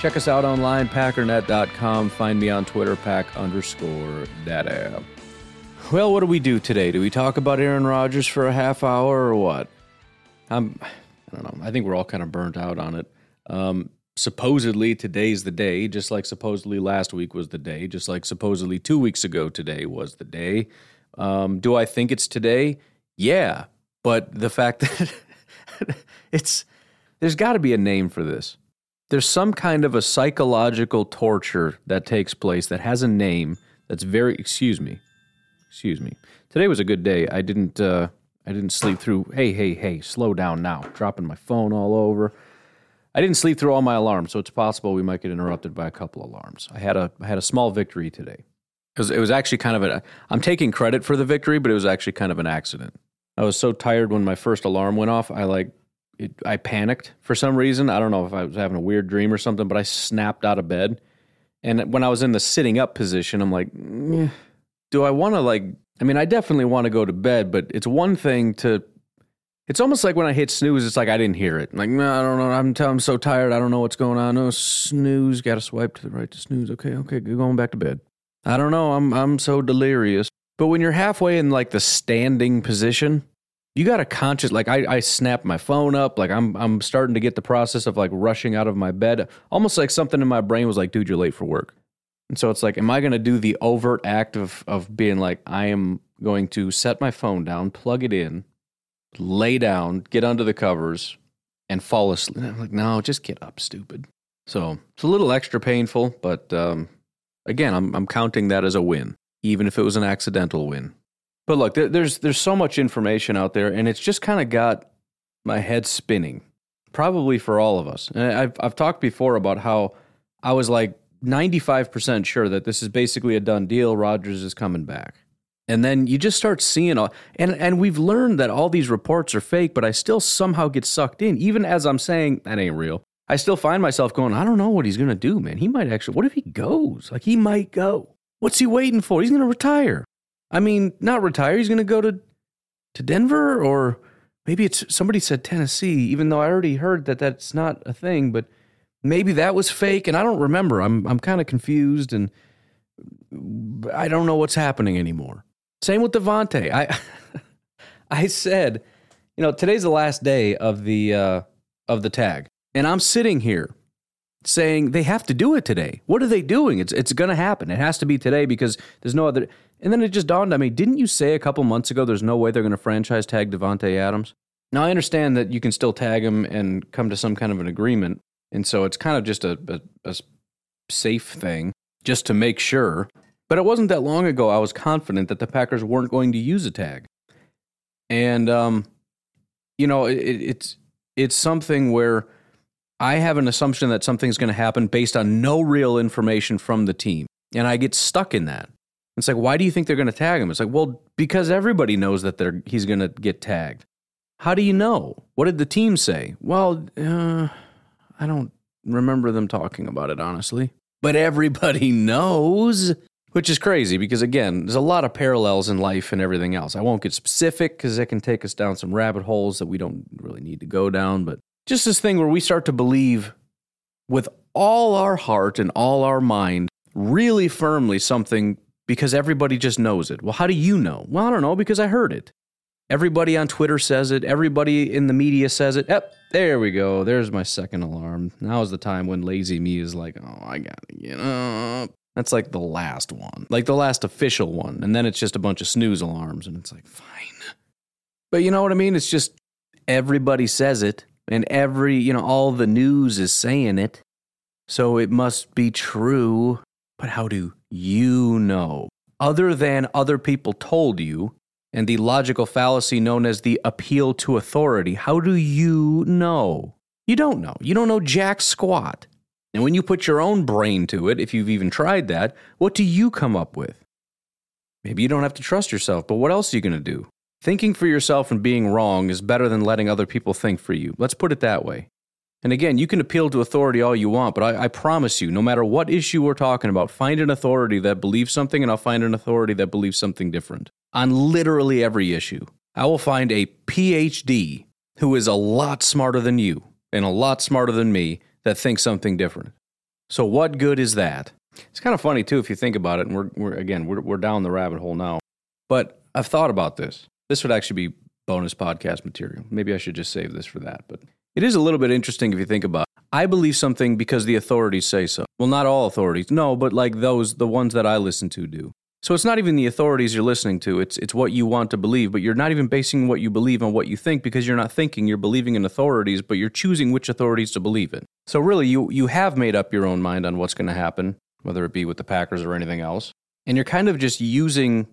Check us out online, packernet.com. Find me on Twitter, pack underscore data. Well, what do we do today? Do we talk about Aaron Rodgers for a half hour or what? I'm, I don't know. I think we're all kind of burnt out on it. Um, supposedly, today's the day, just like supposedly last week was the day, just like supposedly two weeks ago today was the day. Um, do I think it's today? Yeah, but the fact that it's there's got to be a name for this. There's some kind of a psychological torture that takes place that has a name that's very excuse me. Excuse me. Today was a good day. I didn't uh I didn't sleep through hey hey hey slow down now. Dropping my phone all over. I didn't sleep through all my alarms, so it's possible we might get interrupted by a couple alarms. I had a I had a small victory today. Was, it was actually kind of a, I'm taking credit for the victory, but it was actually kind of an accident. I was so tired when my first alarm went off. I like, it, I panicked for some reason. I don't know if I was having a weird dream or something, but I snapped out of bed. And when I was in the sitting up position, I'm like, do I want to like, I mean, I definitely want to go to bed, but it's one thing to, it's almost like when I hit snooze, it's like I didn't hear it. Like, no, I don't know. I'm, I'm so tired. I don't know what's going on. No, snooze. Got to swipe to the right to snooze. Okay, okay, going back to bed. I don't know. I'm I'm so delirious. But when you're halfway in like the standing position, you got to conscious like I I snap my phone up, like I'm I'm starting to get the process of like rushing out of my bed, almost like something in my brain was like, dude, you're late for work. And so it's like, am I going to do the overt act of of being like, I am going to set my phone down, plug it in, lay down, get under the covers, and fall asleep? I'm like, no, just get up, stupid. So it's a little extra painful, but um, again, I'm, I'm counting that as a win, even if it was an accidental win. But look, there, there's there's so much information out there, and it's just kind of got my head spinning. Probably for all of us. And I've I've talked before about how I was like 95% sure that this is basically a done deal. Rodgers is coming back. And then you just start seeing all, and, and we've learned that all these reports are fake, but I still somehow get sucked in, even as I'm saying that ain't real. I still find myself going, I don't know what he's to do, man. He might actually, what if he goes? Like, he might go. What's he waiting for? He's to retire. I mean, not retire. He's going to go to, to Denver or maybe it's somebody said Tennessee, even though I already heard that that's not a thing, but maybe that was fake. And I don't remember. I'm, I'm kind of confused and I don't know what's happening anymore. Same with Davante. I, I said, you know, today's the last day of the, uh, of the tag. And I'm sitting here saying they have to do it today. What are they doing? It's it's going to happen. It has to be today because there's no other. And then it just dawned on me: didn't you say a couple months ago there's no way they're going to franchise tag Davante Adams? Now I understand that you can still tag him and come to some kind of an agreement, and so it's kind of just a, a, a safe thing just to make sure. But it wasn't that long ago I was confident that the Packers weren't going to use a tag, and um, you know it, it's it's something where I have an assumption that something's going to happen based on no real information from the team. And I get stuck in that. It's like, why do you think they're going to tag him? It's like, well, because everybody knows that they're, he's going to get tagged. How do you know? What did the team say? Well, uh, I don't remember them talking about it, honestly. But everybody knows, which is crazy because, again, there's a lot of parallels in life and everything else. I won't get specific because it can take us down some rabbit holes that we don't really need to go down. But just this thing where we start to believe with all our heart and all our mind really firmly something because everybody just knows it. Well, how do you know? Well, I don't know because I heard it. Everybody on Twitter says it. Everybody in the media says it. Yep, there we go. There's my second alarm. Now is the time when lazy me is like, oh, I gotta get up. That's like the last one, like the last official one. And then it's just a bunch of snooze alarms. And it's like, fine. But you know what I mean? It's just everybody says it, and every, you know, all the news is saying it. So it must be true. But how do you know? Other than other people told you, and the logical fallacy known as the appeal to authority, how do you know? You don't know. You don't know jack squat. And when you put your own brain to it, if you've even tried that, what do you come up with? Maybe you don't have to trust yourself, but what else are you going to do? Thinking for yourself and being wrong is better than letting other people think for you. Let's put it that way. And again, you can appeal to authority all you want, but I, I, promise you, no matter what issue we're talking about, find an authority that believes something, and I'll find an authority that believes something different. On literally every issue, I will find a PhD who is a lot smarter than you and a lot smarter than me that thinks something different. So, what good is that? It's kind of funny, too, if you think about it. And we're, we're again, we're, we're down the rabbit hole now. But I've thought about this. This would actually be bonus podcast material. Maybe I should just save this for that. But it is a little bit interesting if you think about it. I believe something because the authorities say so. Well, not all authorities. No, but like those, the ones that I listen to do. So it's not even the authorities you're listening to. It's it's what you want to believe, but you're not even basing what you believe on what you think because you're not thinking, you're believing in authorities, but you're choosing which authorities to believe in. So really you you have made up your own mind on what's going to happen, whether it be with the Packers or anything else. And you're kind of just using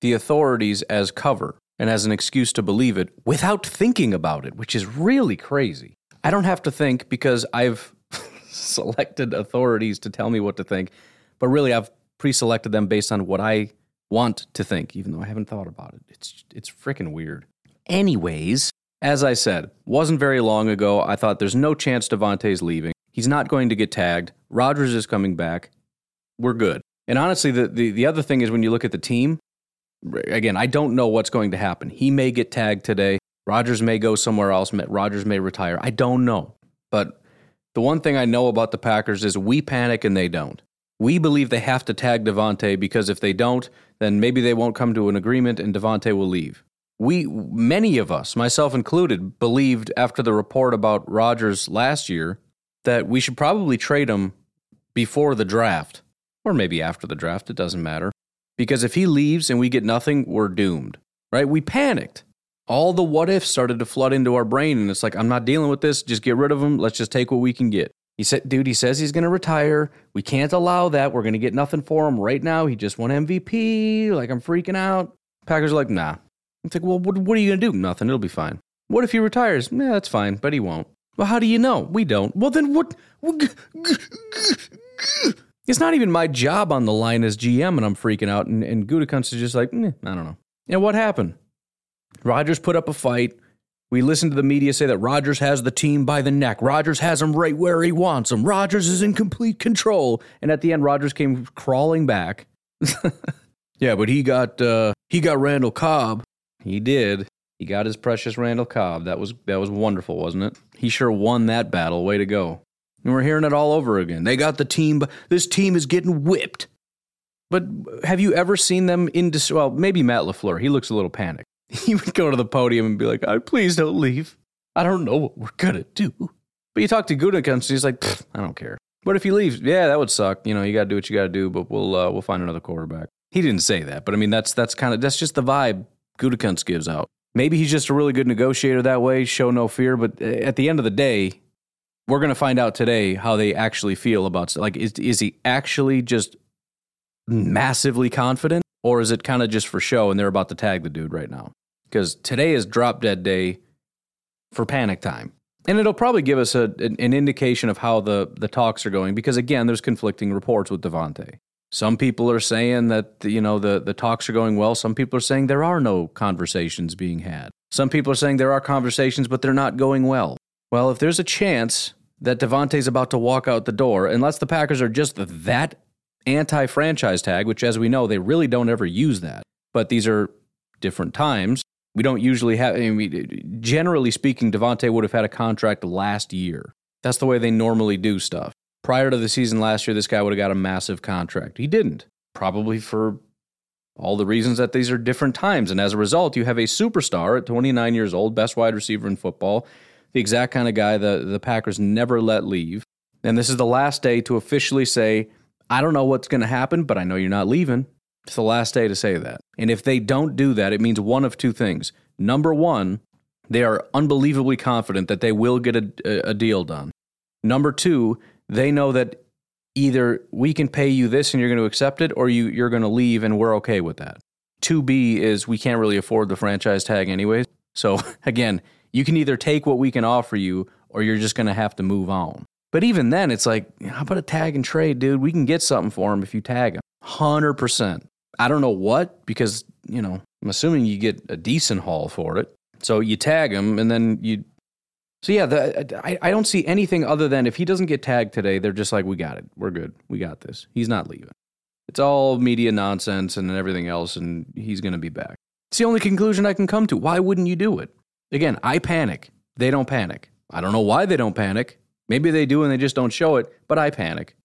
the authorities as cover and as an excuse to believe it without thinking about it, which is really crazy. I don't have to think because I've selected authorities to tell me what to think, but really I've pre-selected them based on what I want to think, even though I haven't thought about it. It's it's freaking weird. Anyways, as I said, wasn't very long ago. I thought there's no chance Davante's leaving. He's not going to get tagged. Rodgers is coming back. We're good. And honestly, the, the, the other thing is when you look at the team, again, I don't know what's going to happen. He may get tagged today. Rodgers may go somewhere else. Rodgers may retire. I don't know. But the one thing I know about the Packers is we panic and they don't. We believe they have to tag Davante because if they don't, then maybe they won't come to an agreement and Davante will leave. We, many of us, myself included, believed after the report about Rodgers last year that we should probably trade him before the draft, or maybe after the draft, it doesn't matter. Because if he leaves and we get nothing, we're doomed, right? We panicked. All the what ifs started to flood into our brain, and it's like, I'm not dealing with this. Just get rid of him. Let's just take what we can get. He said, dude, he says he's going to retire. We can't allow that. We're going to get nothing for him right now. He just won MVP. Like, I'm freaking out. Packers are like, nah. It's like, well, what, what are you going to do? Nothing. It'll be fine. What if he retires? Yeah, that's fine, but he won't. Well, how do you know? We don't. Well, then what? It's not even my job on the line as GM, and I'm freaking out. And, and Gutekunst is just like, I don't know. And what happened? Rodgers put up a fight. We listened to the media say that Rodgers has the team by the neck. Rodgers has him right where he wants him. Rodgers is in complete control. And at the end, Rodgers came crawling back. yeah, but he got uh, he got Randall Cobb. He did. He got his precious Randall Cobb. That was that was wonderful, wasn't it? He sure won that battle. Way to go. And we're hearing it all over again. They got the team. But this team is getting whipped. But have you ever seen them in dis- well, maybe Matt LaFleur. He looks a little panicked. He would go to the podium and be like, oh, please don't leave. I don't know what we're to do. But you talk to Gutekunst, he's like, I don't care. But if he leaves? Yeah, that would suck. You know, you got to do what you got to do, but we'll uh, we'll find another quarterback. He didn't say that, but I mean, that's that's kind of that's just the vibe Gutekunst gives out. Maybe he's just a really good negotiator that way, show no fear. But uh, at the end of the day, we're going to find out today how they actually feel about like is is he actually just massively confident or is it kind of just for show and they're about to tag the dude right now? Because today is drop dead day for panic time. And it'll probably give us a, an, an indication of how the, the talks are going because, again, there's conflicting reports with Davante. Some people are saying that you know the, the talks are going well. Some people are saying there are no conversations being had. Some people are saying there are conversations, but they're not going well. Well, if there's a chance that Davante's about to walk out the door, unless the Packers are just that anti franchise tag, which, as we know, they really don't ever use that. But these are different times. We don't usually have, I mean, generally speaking, Davante would have had a contract last year. That's the way they normally do stuff. Prior to the season last year, this guy would have got a massive contract. He didn't, probably for all the reasons that these are different times. And as a result, you have a superstar at 29 years old, best wide receiver in football, the exact kind of guy the, the Packers never let leave. And this is the last day to officially say, I don't know what's going to happen, but I know you're not leaving. It's the last day to say that. And if they don't do that, it means one of two things. Number one, they are unbelievably confident that they will get a, a deal done. Number two, they know that either we can pay you this and you're going to accept it, or you, you're going to leave and we're okay with that. 2B is we can't really afford the franchise tag anyways. So again, you can either take what we can offer you or you're just going to have to move on. But even then, it's like, how about a tag and trade, dude? We can get something for him if you tag him. 100%. I don't know what, because, you know, I'm assuming you get a decent haul for it. So you tag him and then you. So yeah, the, I, I don't see anything other than if he doesn't get tagged today, they're just like, we got it. We're good. We got this. He's not leaving. It's all media nonsense and everything else, and he's going to be back. It's the only conclusion I can come to. Why wouldn't you do it? Again, I panic. They don't panic. I don't know why they don't panic. Maybe they do and they just don't show it, but I panic.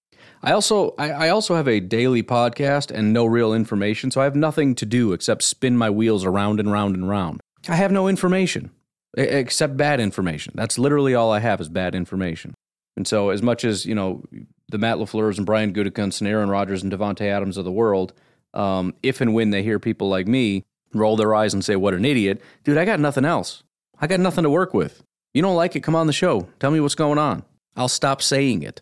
I also I, I, also have a daily podcast and no real information, so I have nothing to do except spin my wheels around and round and round. I have no information except bad information. That's literally all I have is bad information. And so, as much as you know, the Matt Lafleurs and Brian Gutekunst and Aaron Rodgers and Davante Adams of the world, um, if and when they hear people like me roll their eyes and say, "What an idiot," dude, I got nothing else. I got nothing to work with. You don't like it? Come on the show. Tell me what's going on. I'll stop saying it.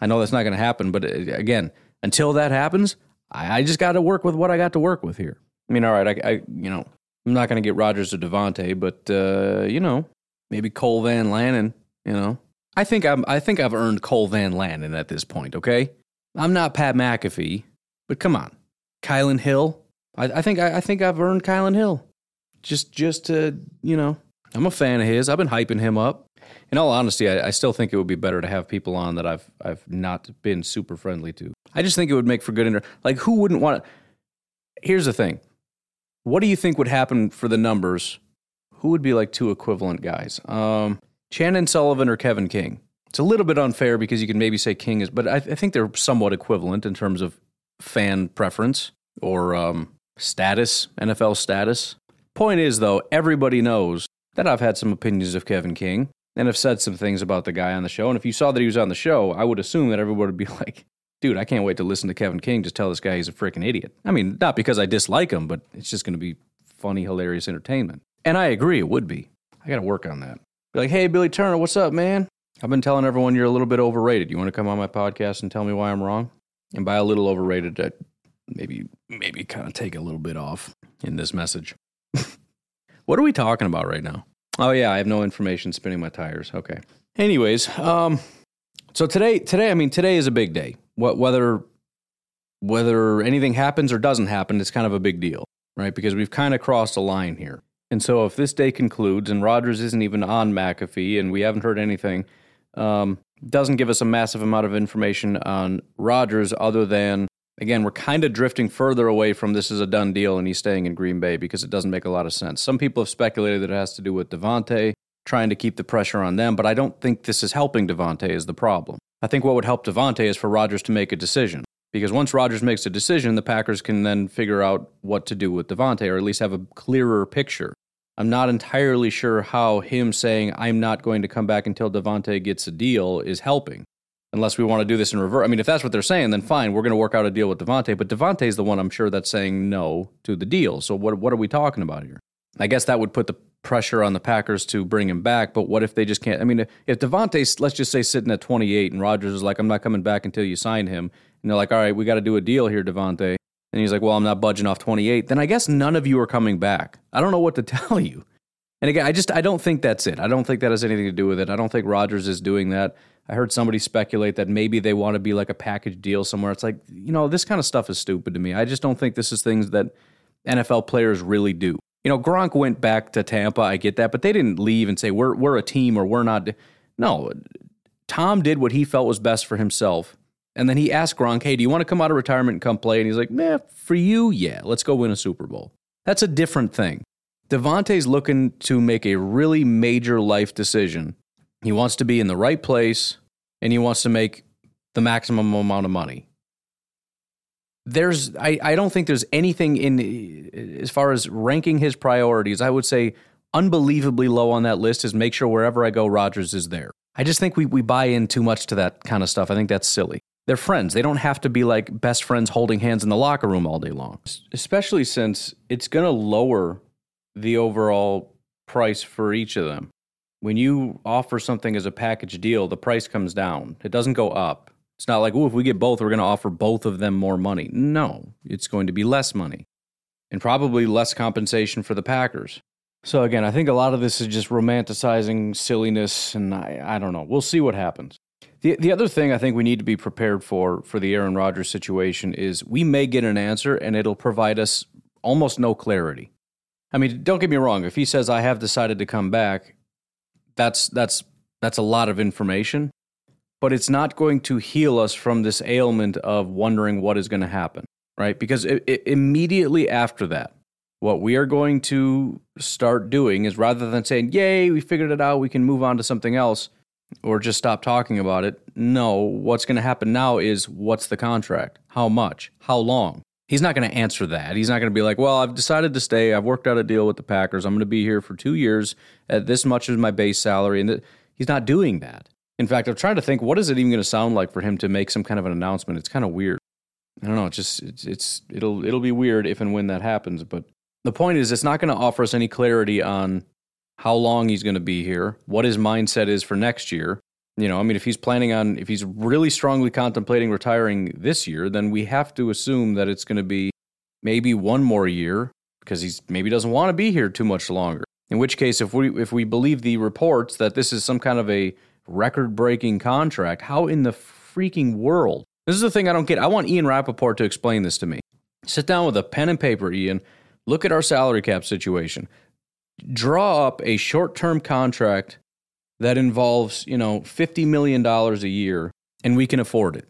I know that's not going to happen, but uh, again, until that happens, I, I just got to work with what I got to work with here. I mean, all right, I, I you know, I'm not going to get Rodgers or Davante, but uh, you know, maybe Cole Van Lanen. You know, I think I'm, I think I've earned Cole Van Lanen at this point. Okay, I'm not Pat McAfee, but come on, Kylin Hill. I, I think I, I think I've earned Kylin Hill. Just, just to you know, I'm a fan of his. I've been hyping him up in all honesty, I, I, still think it would be better to have people on that I've I've not been super friendly to. I just think it would make for good inter. Like, who wouldn't want to? Here's the thing: what do you think would happen for the numbers? Who would be like two equivalent guys? Um, Chandon Sullivan or Kevin King? It's a little bit unfair because you can maybe say King is, but I, I think they're somewhat equivalent in terms of fan preference or um, status, NFL status. Point is, though, everybody knows that I've had some opinions of Kevin King and have said some things about the guy on the show. And if you saw that he was on the show, I would assume that everybody would be like, dude, I can't wait to listen to Kevin King just tell this guy he's a freaking idiot. I mean, not because I dislike him, but it's just going to be funny, hilarious entertainment. And I agree, it would be. I got to work on that. Be like, hey, Billy Turner, what's up, man? I've been telling everyone you're a little bit overrated. You want to come on my podcast and tell me why I'm wrong? And by a little overrated, I maybe maybe kind of take a little bit off in this message. what are we talking about right now? Oh yeah, I have no information spinning my tires. Okay. Anyways, um, so today, today, I mean, today is a big day. What whether whether anything happens or doesn't happen, it's kind of a big deal, right? Because we've kind of crossed a line here. And so if this day concludes and Rodgers isn't even on McAfee and we haven't heard anything, um, doesn't give us a massive amount of information on Rodgers other than again, we're kind of drifting further away from this is a done deal and he's staying in Green Bay because it doesn't make a lot of sense. Some people have speculated that it has to do with Davante trying to keep the pressure on them, but I don't think this is helping Davante is the problem. I think what would help Davante is for Rodgers to make a decision. Because once Rodgers makes a decision, the Packers can then figure out what to do with Davante, or at least have a clearer picture. I'm not entirely sure how him saying I'm not going to come back until Davante gets a deal is helping unless we want to do this in reverse. I mean, if that's what they're saying, then fine, we're going to work out a deal with Davante. But Davante is the one I'm sure that's saying no to the deal. So what what are we talking about here? I guess that would put the pressure on the Packers to bring him back. But what if they just can't? I mean, if Davante's let's just say sitting at 28 and Rodgers is like, I'm not coming back until you sign him, and they're like, all right, we got to do a deal here, Davante. And he's like, well, I'm not budging off 28. Then I guess none of you are coming back. I don't know what to tell you. And again, I just I don't think that's it. I don't think that has anything to do with it. I don't think Rodgers is doing that. I heard somebody speculate that maybe they want to be like a package deal somewhere. It's like, you know, this kind of stuff is stupid to me. I just don't think this is things that NFL players really do. You know, Gronk went back to Tampa. I get that, but they didn't leave and say we're we're a team or we're not. No, Tom did what he felt was best for himself, and then he asked Gronk, "Hey, do you want to come out of retirement and come play?" And he's like, "Man, for you, yeah, let's go win a Super Bowl." That's a different thing. Davante's looking to make a really major life decision he wants to be in the right place and he wants to make the maximum amount of money. There's, I, I don't think there's anything in, as far as ranking his priorities, I would say unbelievably low on that list is make sure wherever I go, Rodgers is there. I just think we, we buy in too much to that kind of stuff. I think that's silly. They're friends. They don't have to be like best friends holding hands in the locker room all day long, especially since it's going to lower the overall price for each of them. When you offer something as a package deal, the price comes down. It doesn't go up. It's not like, oh, if we get both, we're going to offer both of them more money. No, it's going to be less money and probably less compensation for the Packers. So, again, I think a lot of this is just romanticizing silliness, and I, I don't know. We'll see what happens. The, the other thing I think we need to be prepared for for the Aaron Rodgers situation is we may get an answer and it'll provide us almost no clarity. I mean, don't get me wrong. If he says I have decided to come back, that's that's that's a lot of information, but it's not going to heal us from this ailment of wondering what is going to happen, right? Because it, it, immediately after that, what we are going to start doing is rather than saying, "Yay, we figured it out, we can move on to something else," or just stop talking about it. No, what's going to happen now is what's the contract? How much? How long? He's not going to answer that. He's not going to be like, well, I've decided to stay. I've worked out a deal with the Packers. I'm going to be here for two years at this much as my base salary. And th- he's not doing that. In fact, I'm trying to think, what is it even going to sound like for him to make some kind of an announcement? It's kind of weird. I don't know. It's just, it's, it's, it'll, it'll be weird if and when that happens. But the point is, it's not going to offer us any clarity on how long he's going to be here, what his mindset is for next year. You know, I mean, if he's planning on, if he's really strongly contemplating retiring this year, then we have to assume that it's going to be maybe one more year because he's maybe doesn't want to be here too much longer. In which case, if we if we believe the reports that this is some kind of a record-breaking contract, how in the freaking world? This is the thing I don't get. I want Ian Rapoport to explain this to me. Sit down with a pen and paper, Ian. Look at our salary cap situation draw up a short term contract that involves, you know, $50 million a year and we can afford it.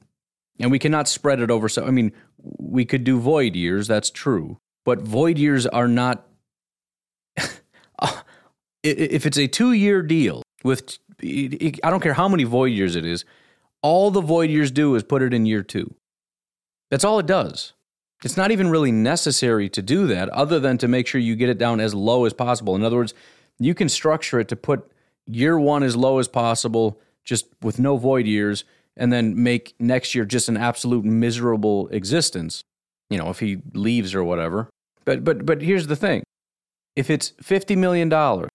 And we cannot spread it over. So, I mean, we could do void years, that's true. But void years are not, if it's a two year deal with, I don't care how many void years it is, all the void years do is put it in year two. That's all it does. It's not even really necessary to do that other than to make sure you get it down as low as possible. In other words, you can structure it to put year one as low as possible, just with no void years, and then make next year just an absolute miserable existence. You know, if he leaves or whatever. But but but here's the thing. If it's fifty million dollars,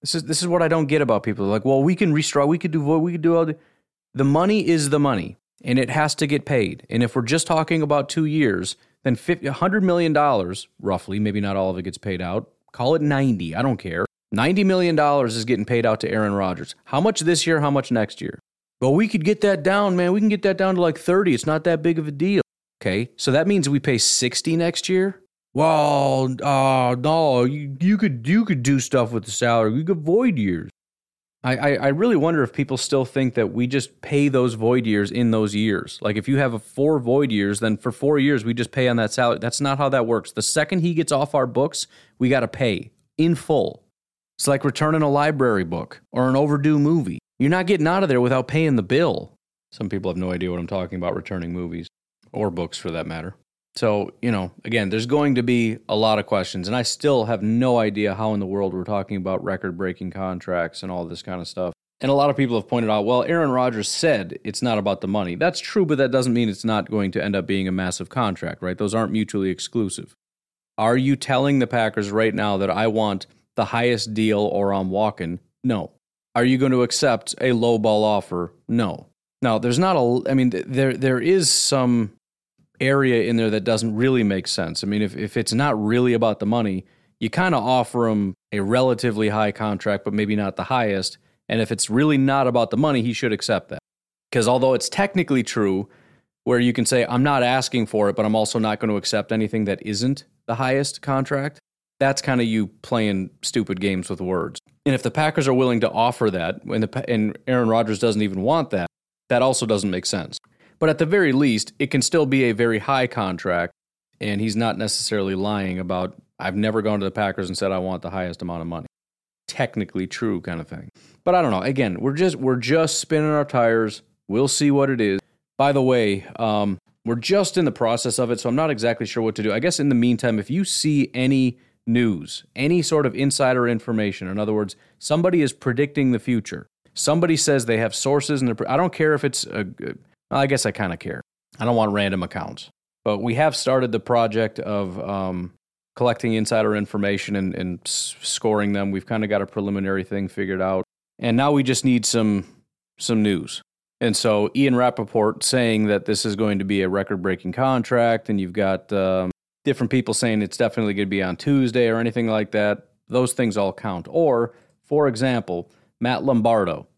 this is this is what I don't get about people. They're like, well, we can restructure, we could do void, we could do all the the money is the money and it has to get paid. And if we're just talking about two years, then $100 million, roughly, maybe not all of it gets paid out. Call it 90, I don't care. $90 million is getting paid out to Aaron Rodgers. How much this year, how much next year? Well, we could get that down, man. We can get that down to like 30. It's not that big of a deal. Okay, so that means we pay 60 next year? Well, uh, no, you, you could you could do stuff with the salary. You could void years. I, I, I really wonder if people still think that we just pay those void years in those years. Like if you have a four void years, then for four years we just pay on that salary. That's not how that works. The second he gets off our books, we got to pay in full. It's like returning a library book or an overdue movie. You're not getting out of there without paying the bill. Some people have no idea what I'm talking about returning movies or books for that matter. So, you know, again, there's going to be a lot of questions, and I still have no idea how in the world we're talking about record breaking contracts and all this kind of stuff. And a lot of people have pointed out, well, Aaron Rodgers said it's not about the money. That's true, but that doesn't mean it's not going to end up being a massive contract, right? Those aren't mutually exclusive. Are you telling the Packers right now that I want the highest deal or I'm walking? No. Are you going to accept a low ball offer? No. Now, there's not a, I mean, there there is some area in there that doesn't really make sense. I mean, if, if it's not really about the money, you kind of offer him a relatively high contract, but maybe not the highest. And if it's really not about the money, he should accept that. Because although it's technically true, where you can say, I'm not asking for it, but I'm also not going to accept anything that isn't the highest contract, that's kind of you playing stupid games with words. And if the Packers are willing to offer that, and, the, and Aaron Rodgers doesn't even want that, that also doesn't make sense. But at the very least, it can still be a very high contract. And he's not necessarily lying about, I've never gone to the Packers and said I want the highest amount of money. Technically true kind of thing. But I don't know. Again, we're just we're just spinning our tires. We'll see what it is. By the way, um, we're just in the process of it, so I'm not exactly sure what to do. I guess in the meantime, if you see any news, any sort of insider information, in other words, somebody is predicting the future. Somebody says they have sources, and I don't care if it's a, I guess I kind of care. I don't want random accounts. But we have started the project of um, collecting insider information and, and scoring them. We've kind of got a preliminary thing figured out. And now we just need some some news. And so Ian Rapoport saying that this is going to be a record breaking contract, and you've got um, different people saying it's definitely going to be on Tuesday or anything like that. Those things all count. Or, for example, Matt Lombardo,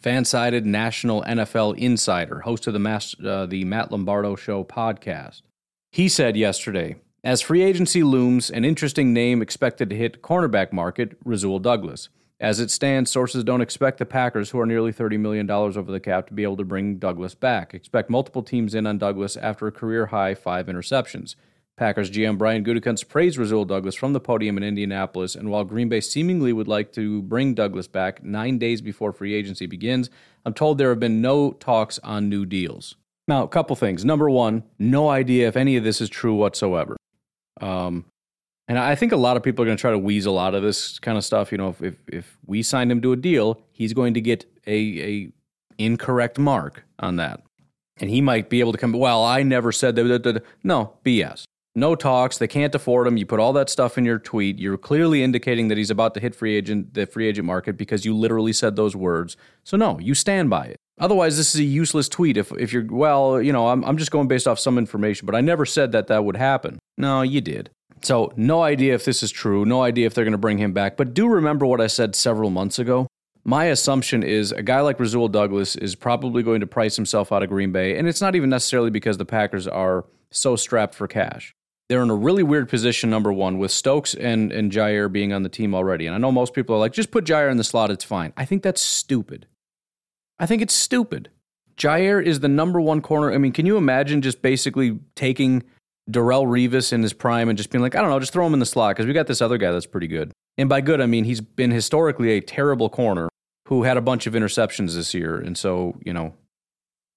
fan-sided national NFL insider, host of the, Mas- uh, the Matt Lombardo Show podcast. He said yesterday, as free agency looms, an interesting name expected to hit cornerback market, Rasul Douglas. As it stands, sources don't expect the Packers, who are nearly $30 million over the cap, to be able to bring Douglas back. Expect multiple teams in on Douglas after a career high five interceptions. Packers GM Brian Gutekunst praised Rasul Douglas from the podium in Indianapolis, and while Green Bay seemingly would like to bring Douglas back nine days before free agency begins, I'm told there have been no talks on new deals. Now, a couple things. Number one, no idea if any of this is true whatsoever. Um, and I think a lot of people are going to try to weasel out of this kind of stuff. You know, if, if, if we signed him to a deal, he's going to get a, a incorrect mark on that. And he might be able to come, well, I never said that. No, BS. No talks. They can't afford him. You put all that stuff in your tweet. You're clearly indicating that he's about to hit free agent the free agent market because you literally said those words. So no, you stand by it. Otherwise, this is a useless tweet. If if you're well, you know, I'm I'm just going based off some information, but I never said that that would happen. No, you did. So no idea if this is true. No idea if they're going to bring him back. But do remember what I said several months ago. My assumption is a guy like Rasul Douglas is probably going to price himself out of Green Bay, and it's not even necessarily because the Packers are so strapped for cash they're in a really weird position, number one, with Stokes and, and Jaire being on the team already. And I know most people are like, just put Jaire in the slot, it's fine. I think that's stupid. I think it's stupid. Jaire is the number one corner. I mean, can you imagine just basically taking Darrelle Revis in his prime and just being like, I don't know, just throw him in the slot because we got this other guy that's pretty good. And by good, I mean he's been historically a terrible corner who had a bunch of interceptions this year. And so, you know,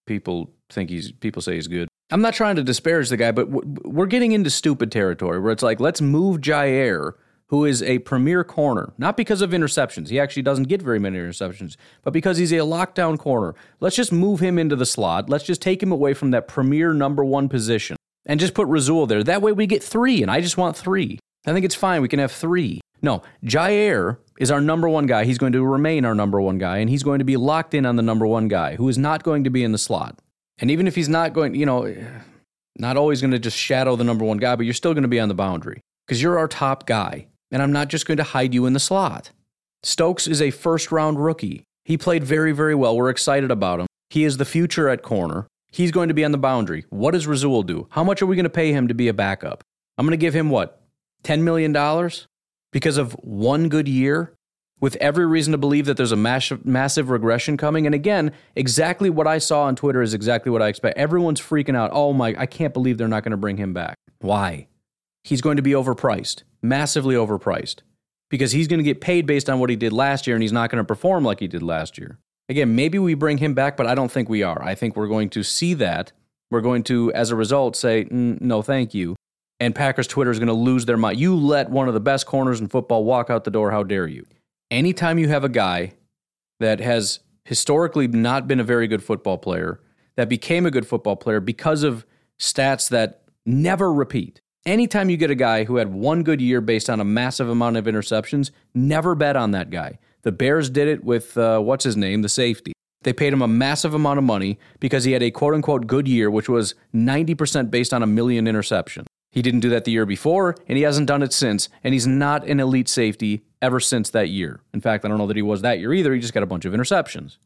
people think he's, people say he's good. I'm not trying to disparage the guy, but we're getting into stupid territory where it's like, let's move Jaire, who is a premier corner, not because of interceptions. He actually doesn't get very many interceptions, but because he's a lockdown corner. Let's just move him into the slot. Let's just take him away from that premier number one position and just put Rasul there. That way we get three, and I just want three. I think it's fine. We can have three. No, Jaire is our number one guy. He's going to remain our number one guy, and he's going to be locked in on the number one guy who is not going to be in the slot. And even if he's not going, you know, not always going to just shadow the number one guy, but you're still going to be on the boundary because you're our top guy. And I'm not just going to hide you in the slot. Stokes is a first round rookie. He played very, very well. We're excited about him. He is the future at corner. He's going to be on the boundary. What does Rasul do? How much are we going to pay him to be a backup? I'm going to give him what? $10 million? Because of one good year? With every reason to believe that there's a massive, massive regression coming. And again, exactly what I saw on Twitter is exactly what I expect. Everyone's freaking out. Oh my, I can't believe they're not going to bring him back. Why? He's going to be overpriced, massively overpriced, because he's going to get paid based on what he did last year and he's not going to perform like he did last year. Again, maybe we bring him back, but I don't think we are. I think we're going to see that. We're going to, as a result, say, mm, no, thank you. And Packers Twitter is going to lose their mind. You let one of the best corners in football walk out the door. How dare you? Anytime you have a guy that has historically not been a very good football player, that became a good football player because of stats that never repeat. Anytime you get a guy who had one good year based on a massive amount of interceptions, never bet on that guy. The Bears did it with, uh, what's his name, the safety. They paid him a massive amount of money because he had a quote unquote good year, which was 90% based on a million interceptions. He didn't do that the year before, and he hasn't done it since, and he's not an elite safety ever since that year. In fact, I don't know that he was that year either. He just got a bunch of interceptions.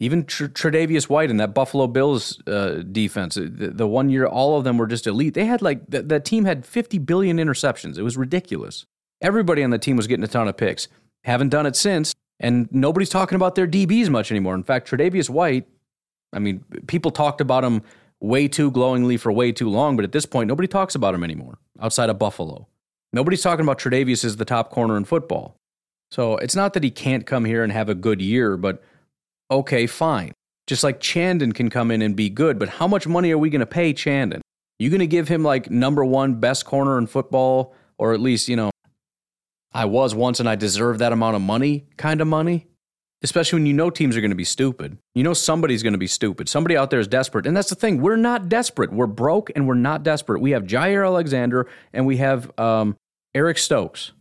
Even Tr- Tre'Davious White and that Buffalo Bills uh, defense, the, the, one year all of them were just elite. They had like th- that team had 50 billion interceptions. It was ridiculous. Everybody on the team was getting a ton of picks. Haven't done it since, and nobody's talking about their DBs much anymore. In fact, Tre'Davious White, I mean, people talked about him way too glowingly for way too long, but at this point, nobody talks about him anymore outside of Buffalo. Nobody's talking about Tre'Davious as the top corner in football. So it's not that he can't come here and have a good year, but okay, fine. Just like Chandon can come in and be good, but how much money are we going to pay Chandon? You going to give him like number one best corner in football, or at least, you know, I was once and I deserve that amount of money kind of money? Especially when you know teams are going to be stupid. You know somebody's going to be stupid. Somebody out there is desperate. And that's the thing. We're not desperate. We're broke and we're not desperate. We have Jaire Alexander and we have um, Eric Stokes.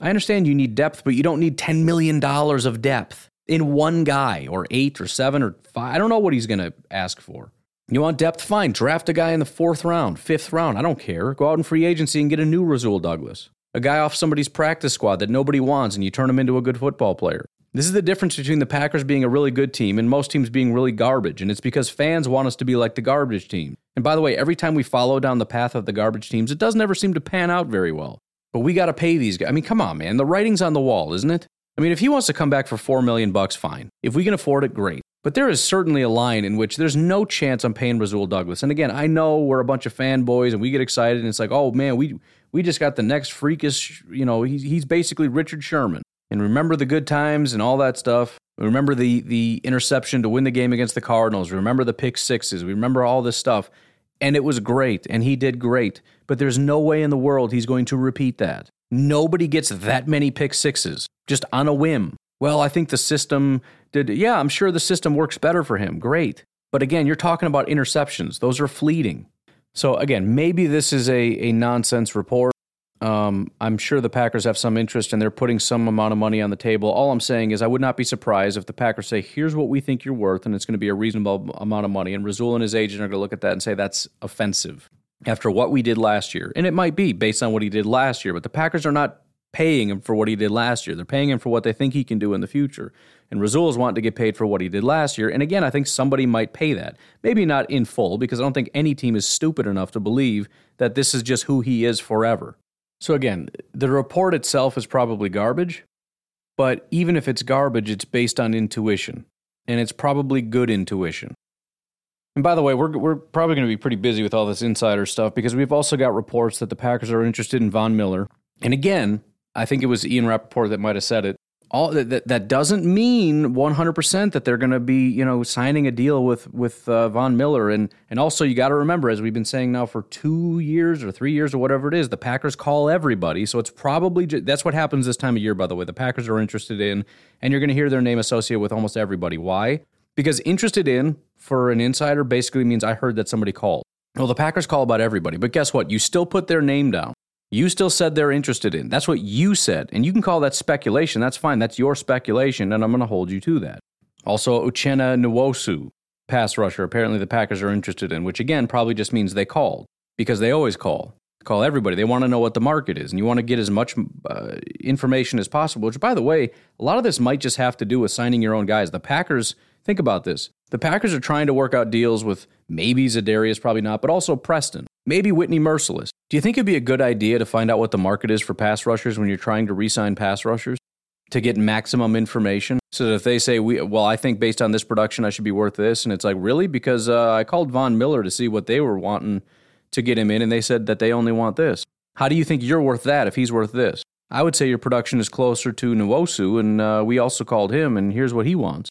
I understand you need depth, but you don't need $10 million of depth in one guy or eight or seven or five. I don't know what he's going to ask for. You want depth? Fine. Draft a guy in the fourth round, fifth round. I don't care. Go out in free agency and get a new Rasul Douglas. A guy off somebody's practice squad that nobody wants, and you turn him into a good football player. This is the difference between the Packers being a really good team and most teams being really garbage. And it's because fans want us to be like the garbage team. And by the way, every time we follow down the path of the garbage teams, it doesn't ever seem to pan out very well. But we got to pay these guys. I mean, come on, man. The writing's on the wall, isn't it? I mean, if he wants to come back for 4 million bucks, fine. If we can afford it, great. But there is certainly a line in which there's no chance I'm paying Rasul Douglas. And again, I know we're a bunch of fanboys and we get excited and it's like, oh man, we we just got the next freakish, you know, he's he's basically Richard Sherman. And remember the good times and all that stuff. Remember the the interception to win the game against the Cardinals. Remember the pick sixes. We remember all this stuff. And it was great, and he did great. But there's no way in the world he's going to repeat that. Nobody gets that many pick sixes just on a whim. Well, I think the system did. Yeah, I'm sure the system works better for him. Great. But again, you're talking about interceptions, those are fleeting. So again, maybe this is a, a nonsense report. Um, I'm sure the Packers have some interest and they're putting some amount of money on the table. All I'm saying is I would not be surprised if the Packers say, here's what we think you're worth, and it's going to be a reasonable amount of money. And Rasul and his agent are going to look at that and say, that's offensive after what we did last year. And it might be based on what he did last year, but the Packers are not paying him for what he did last year. They're paying him for what they think he can do in the future. And Rasul is wanting to get paid for what he did last year. And again, I think somebody might pay that. Maybe not in full, because I don't think any team is stupid enough to believe that this is just who he is forever. So again, the report itself is probably garbage, but even if it's garbage, it's based on intuition, and it's probably good intuition. And by the way, we're, we're probably going to be pretty busy with all this insider stuff because we've also got reports that the Packers are interested in Von Miller. And again, I think it was Ian Rapoport that might have said it all that that doesn't mean 100% that they're going to be you know signing a deal with with uh, Von Miller. And and also you got to remember as we've been saying now for 2 years or 3 years or whatever it is the Packers call everybody. So it's probably that's what happens this time of year by the way. The Packers are interested in and you're going to hear their name associated with almost everybody. Why? Because interested in for an insider basically means I heard that somebody called. Well the Packers call about everybody but guess what? You still put their name down you still said they're interested in. That's what you said. And you can call that speculation. That's fine. That's your speculation, and I'm going to hold you to that. Also, Uchenna Nwosu, pass rusher, apparently the Packers are interested in, which again probably just means they called because they always call. Call everybody. They want to know what the market is, and you want to get as much uh, information as possible. Which, by the way, a lot of this might just have to do with signing your own guys. The Packers, think about this. The Packers are trying to work out deals with maybe Za'Darius, probably not, but also Preston, maybe Whitney Mercilus. Do you think it'd be a good idea to find out what the market is for pass rushers when you're trying to re-sign pass rushers to get maximum information? So that if they say, "We well, I think based on this production, I should be worth this," and it's like, really? Because uh, I called Von Miller to see what they were wanting to get him in, and they said that they only want this. How do you think you're worth that if he's worth this? I would say your production is closer to Nwosu, and uh, we also called him, and here's what he wants.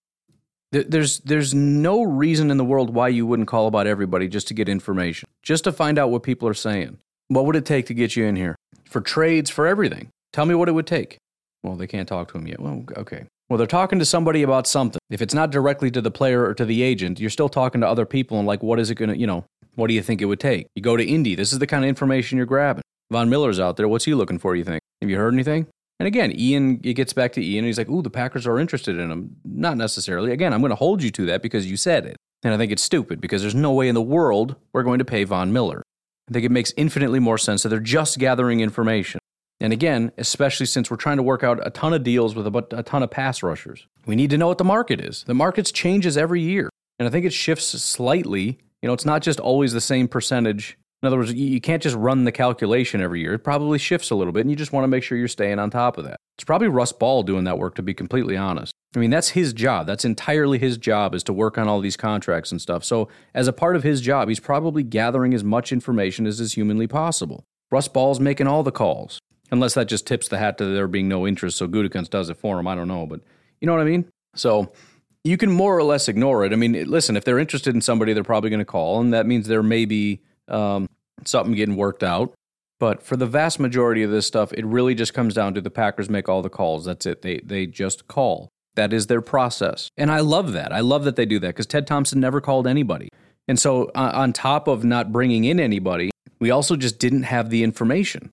There's there's no reason in the world why you wouldn't call about everybody just to get information, just to find out what people are saying. What would it take to get you in here? For trades, for everything. Tell me what it would take. Well, they can't talk to him yet. Well, okay. Well, they're talking to somebody about something. If it's not directly to the player or to the agent, you're still talking to other people and like, what is it going to, you know, what do you think it would take? You go to Indy. This is the kind of information you're grabbing. Von Miller's out there. What's he looking for, you think? Have you heard anything? And again, Ian, it gets back to Ian, he's like, ooh, the Packers are interested in him. Not necessarily. Again, I'm going to hold you to that because you said it. And I think it's stupid because there's no way in the world we're going to pay Von Miller. I think it makes infinitely more sense that they're just gathering information. And again, especially since we're trying to work out a ton of deals with a, ton of pass rushers, we need to know what the market is. The market changes every year. And I think it shifts slightly. You know, it's not just always the same percentage in other words, you can't just run the calculation every year. It probably shifts a little bit, and you just want to make sure you're staying on top of that. It's probably Russ Ball doing that work, to be completely honest. I mean, that's his job. That's entirely his job is to work on all these contracts and stuff. So, as a part of his job, he's probably gathering as much information as is humanly possible. Russ Ball's making all the calls, unless that just tips the hat to there being no interest. So Gutekunst does it for him. I don't know, but you know what I mean. So you can more or less ignore it. I mean, listen, if they're interested in somebody, they're probably going to call, and that means there may be um, something getting worked out. But for the vast majority of this stuff, it really just comes down to the Packers make all the calls. That's it. They they just call. That is their process. And I love that. I love that they do that because Ted Thompson never called anybody. And so, uh, on top of not bringing in anybody, we also just didn't have the information.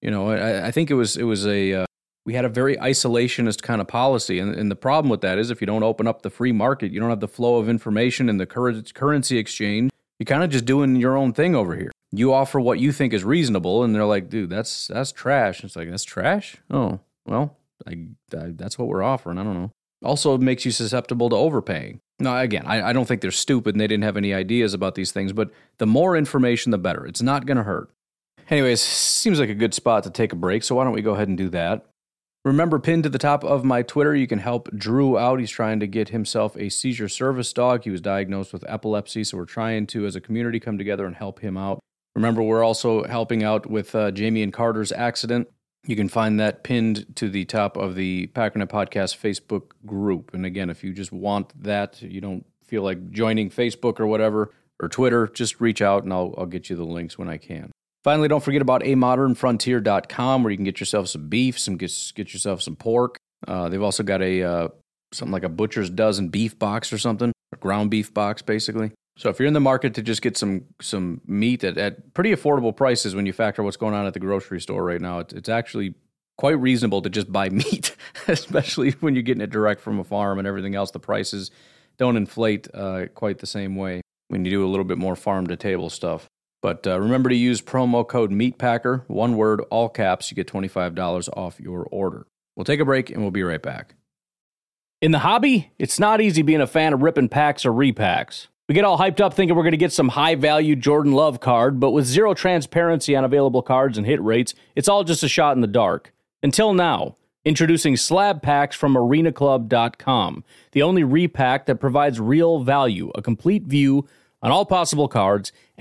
You know, I, I think it was it was a uh, we had a very isolationist kind of policy, and, and, the problem with that is if you don't open up the free market, you don't have the flow of information and the cur- currency exchange. You're kind of just doing your own thing over here. You offer what you think is reasonable, and they're like, "Dude, that's that's trash." It's like that's trash. Oh, well, I, I, that's what we're offering. I don't know. Also, makes you susceptible to overpaying. Now, again, I, I don't think they're stupid and they didn't have any ideas about these things, but the more information, the better. It's not going to hurt. Anyways, seems like a good spot to take a break, so why don't we go ahead and do that? Remember, pinned to the top of my Twitter, you can help Drew out. He's trying to get himself a seizure service dog. He was diagnosed with epilepsy, so we're trying to, as a community, come together and help him out. Remember, we're also helping out with uh, Jamie and Carter's accident. You can find that pinned to the top of the Packernet Podcast Facebook group. And again, if you just want that, you don't feel like joining Facebook or whatever, or Twitter, just reach out and I'll, I'll get you the links when I can. Finally, don't forget about amodernfrontier.com where you can get yourself some beef, some get, get yourself some pork. Uh, they've also got a uh, something like a butcher's dozen beef box or something, a ground beef box basically. So if you're in the market to just get some some meat at, at pretty affordable prices when you factor what's going on at the grocery store right now, it's, it's actually quite reasonable to just buy meat, especially when you're getting it direct from a farm and everything else. The prices don't inflate uh, quite the same way when you do a little bit more farm to table stuff. But uh, remember to use promo code MEATPACKER, one word, all caps. You get $25 off your order. We'll take a break and we'll be right back. In the hobby, it's not easy being a fan of ripping packs or repacks. We get all hyped up thinking we're going to get some high value Jordan Love card, but with zero transparency on available cards and hit rates, it's all just a shot in the dark. Until now. Introducing slab packs from arenaclub.com, the only repack that provides real value, a complete view on all possible cards,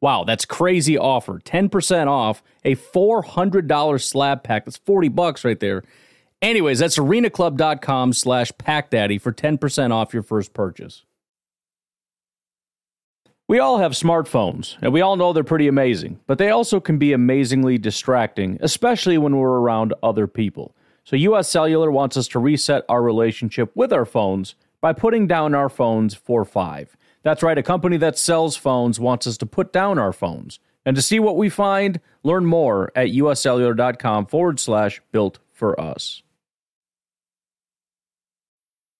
Wow, that's crazy offer. 10% off a $400 slab pack. That's 40 bucks right there. Anyways, that's arenaclub.com slash packdaddy for 10% off your first purchase. We all have smartphones, and we all know they're pretty amazing, but they also can be amazingly distracting, especially when we're around other people. So, US Cellular wants us to reset our relationship with our phones by putting down our phones for five. That's right, a company that sells phones wants us to put down our phones. And to see what we find, learn more at uscellular.com forward slash built for us.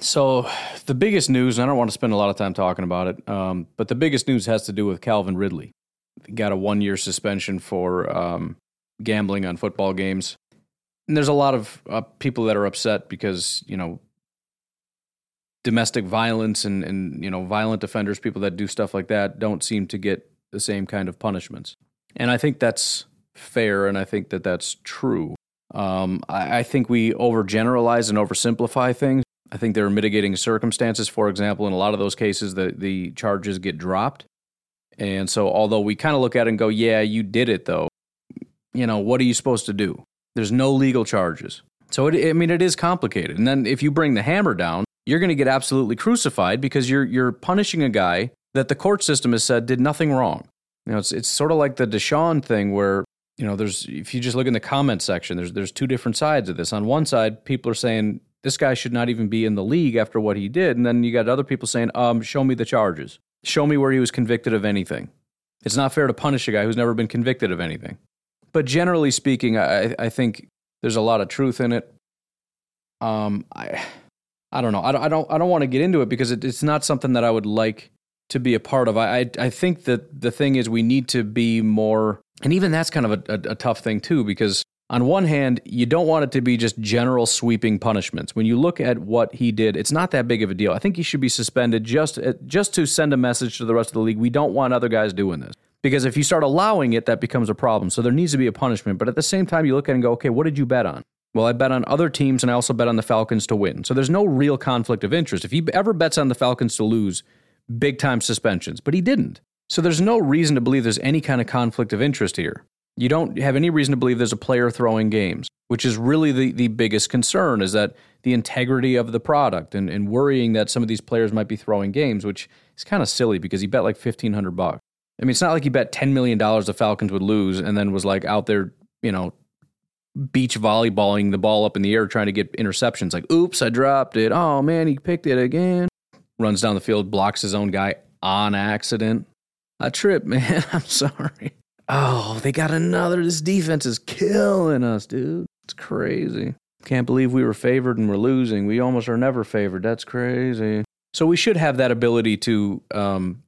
So, the biggest news, I don't want to spend a lot of time talking about it, um, but the biggest news has to do with Calvin Ridley. He got a one year suspension for um, gambling on football games. And there's a lot of uh, people that are upset because, you know, domestic violence and, and, you know, violent offenders, people that do stuff like that, don't seem to get the same kind of punishments. And I think that's fair, and I think that that's true. Um, I, I think we overgeneralize and oversimplify things. I think there are mitigating circumstances. For example, in a lot of those cases, the, the charges get dropped. And so, although we kind of look at it and go, yeah, you did it though, you know, what are you supposed to do? There's no legal charges. So, it, I mean, it is complicated. And then if you bring the hammer down, you're going to get absolutely crucified because you're, you're punishing a guy that the court system has said did nothing wrong. You know, it's, it's sort of like the Deshaun thing where, you know, there's, if you just look in the comment section, there's, there's two different sides of this. On one side, people are saying this guy should not even be in the league after what he did. And then you got other people saying, um, show me the charges. Show me where he was convicted of anything. It's not fair to punish a guy who's never been convicted of anything. But generally speaking, I, I think there's a lot of truth in it. Um, I, I don't know. I don't, I don't, I don't want to get into it because it, it's not something that I would like to be a part of. I, I, I think that the thing is we need to be more, and even that's kind of a, a, a tough thing too, because on one hand, you don't want it to be just general sweeping punishments. When you look at what he did, it's not that big of a deal. I think he should be suspended just uh, just to send a message to the rest of the league. We don't want other guys doing this. Because if you start allowing it, that becomes a problem. So there needs to be a punishment. But at the same time, you look at it and go, okay, what did you bet on? Well, I bet on other teams and I also bet on the Falcons to win. So there's no real conflict of interest. If he ever bets on the Falcons to lose, big time suspensions. But he didn't. So there's no reason to believe there's any kind of conflict of interest here. You don't have any reason to believe there's a player throwing games, which is really the, the biggest concern is that the integrity of the product and, and worrying that some of these players might be throwing games, which is kind of silly because he bet like fifteen hundred bucks. I mean, it's not like he bet $10 million the Falcons would lose and then was like out there, you know, beach volleyballing the ball up in the air trying to get interceptions. Like, oops, I dropped it. Oh, man, he picked it again. Runs down the field, blocks his own guy on accident. I trip, man. I'm sorry. Oh, they got another. This defense is killing us, dude. It's crazy. Can't believe we were favored and we're losing. We almost are never favored. That's crazy. So we should have that ability to, um,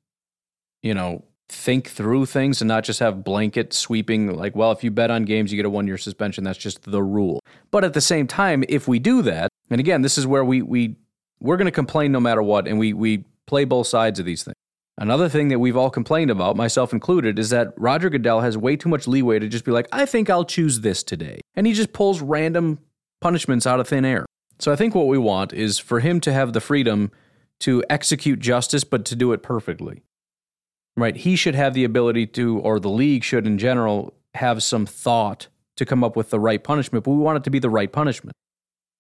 you know, think through things and not just have blanket sweeping like well if you bet on games you get a one year suspension that's just the rule but at the same time if we do that and again this is where we we we're going to complain no matter what and we we play both sides of these things another thing that we've all complained about myself included is that Roger Goodell has way too much leeway to just be like I think I'll choose this today and he just pulls random punishments out of thin air so I think what we want is for him to have the freedom to execute justice but to do it perfectly right? He should have the ability to, or the league should in general, have some thought to come up with the right punishment, but we want it to be the right punishment.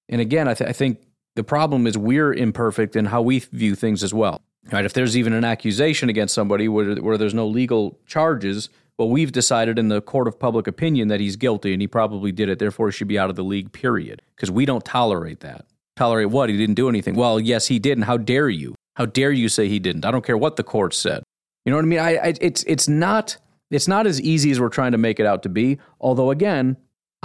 And again, I, th- I think the problem is we're imperfect in how we view things as well. Right? If there's even an accusation against somebody where, where there's no legal charges, well, we've decided in the court of public opinion that he's guilty and he probably did it, therefore he should be out of the league, period. Because we don't tolerate that. Tolerate what? He didn't do anything. Well, yes, he did, and how dare you? How dare you say he didn't? I don't care what the court said. You know what I mean? I, I, it's it's not it's not as easy as we're trying to make it out to be. Although again,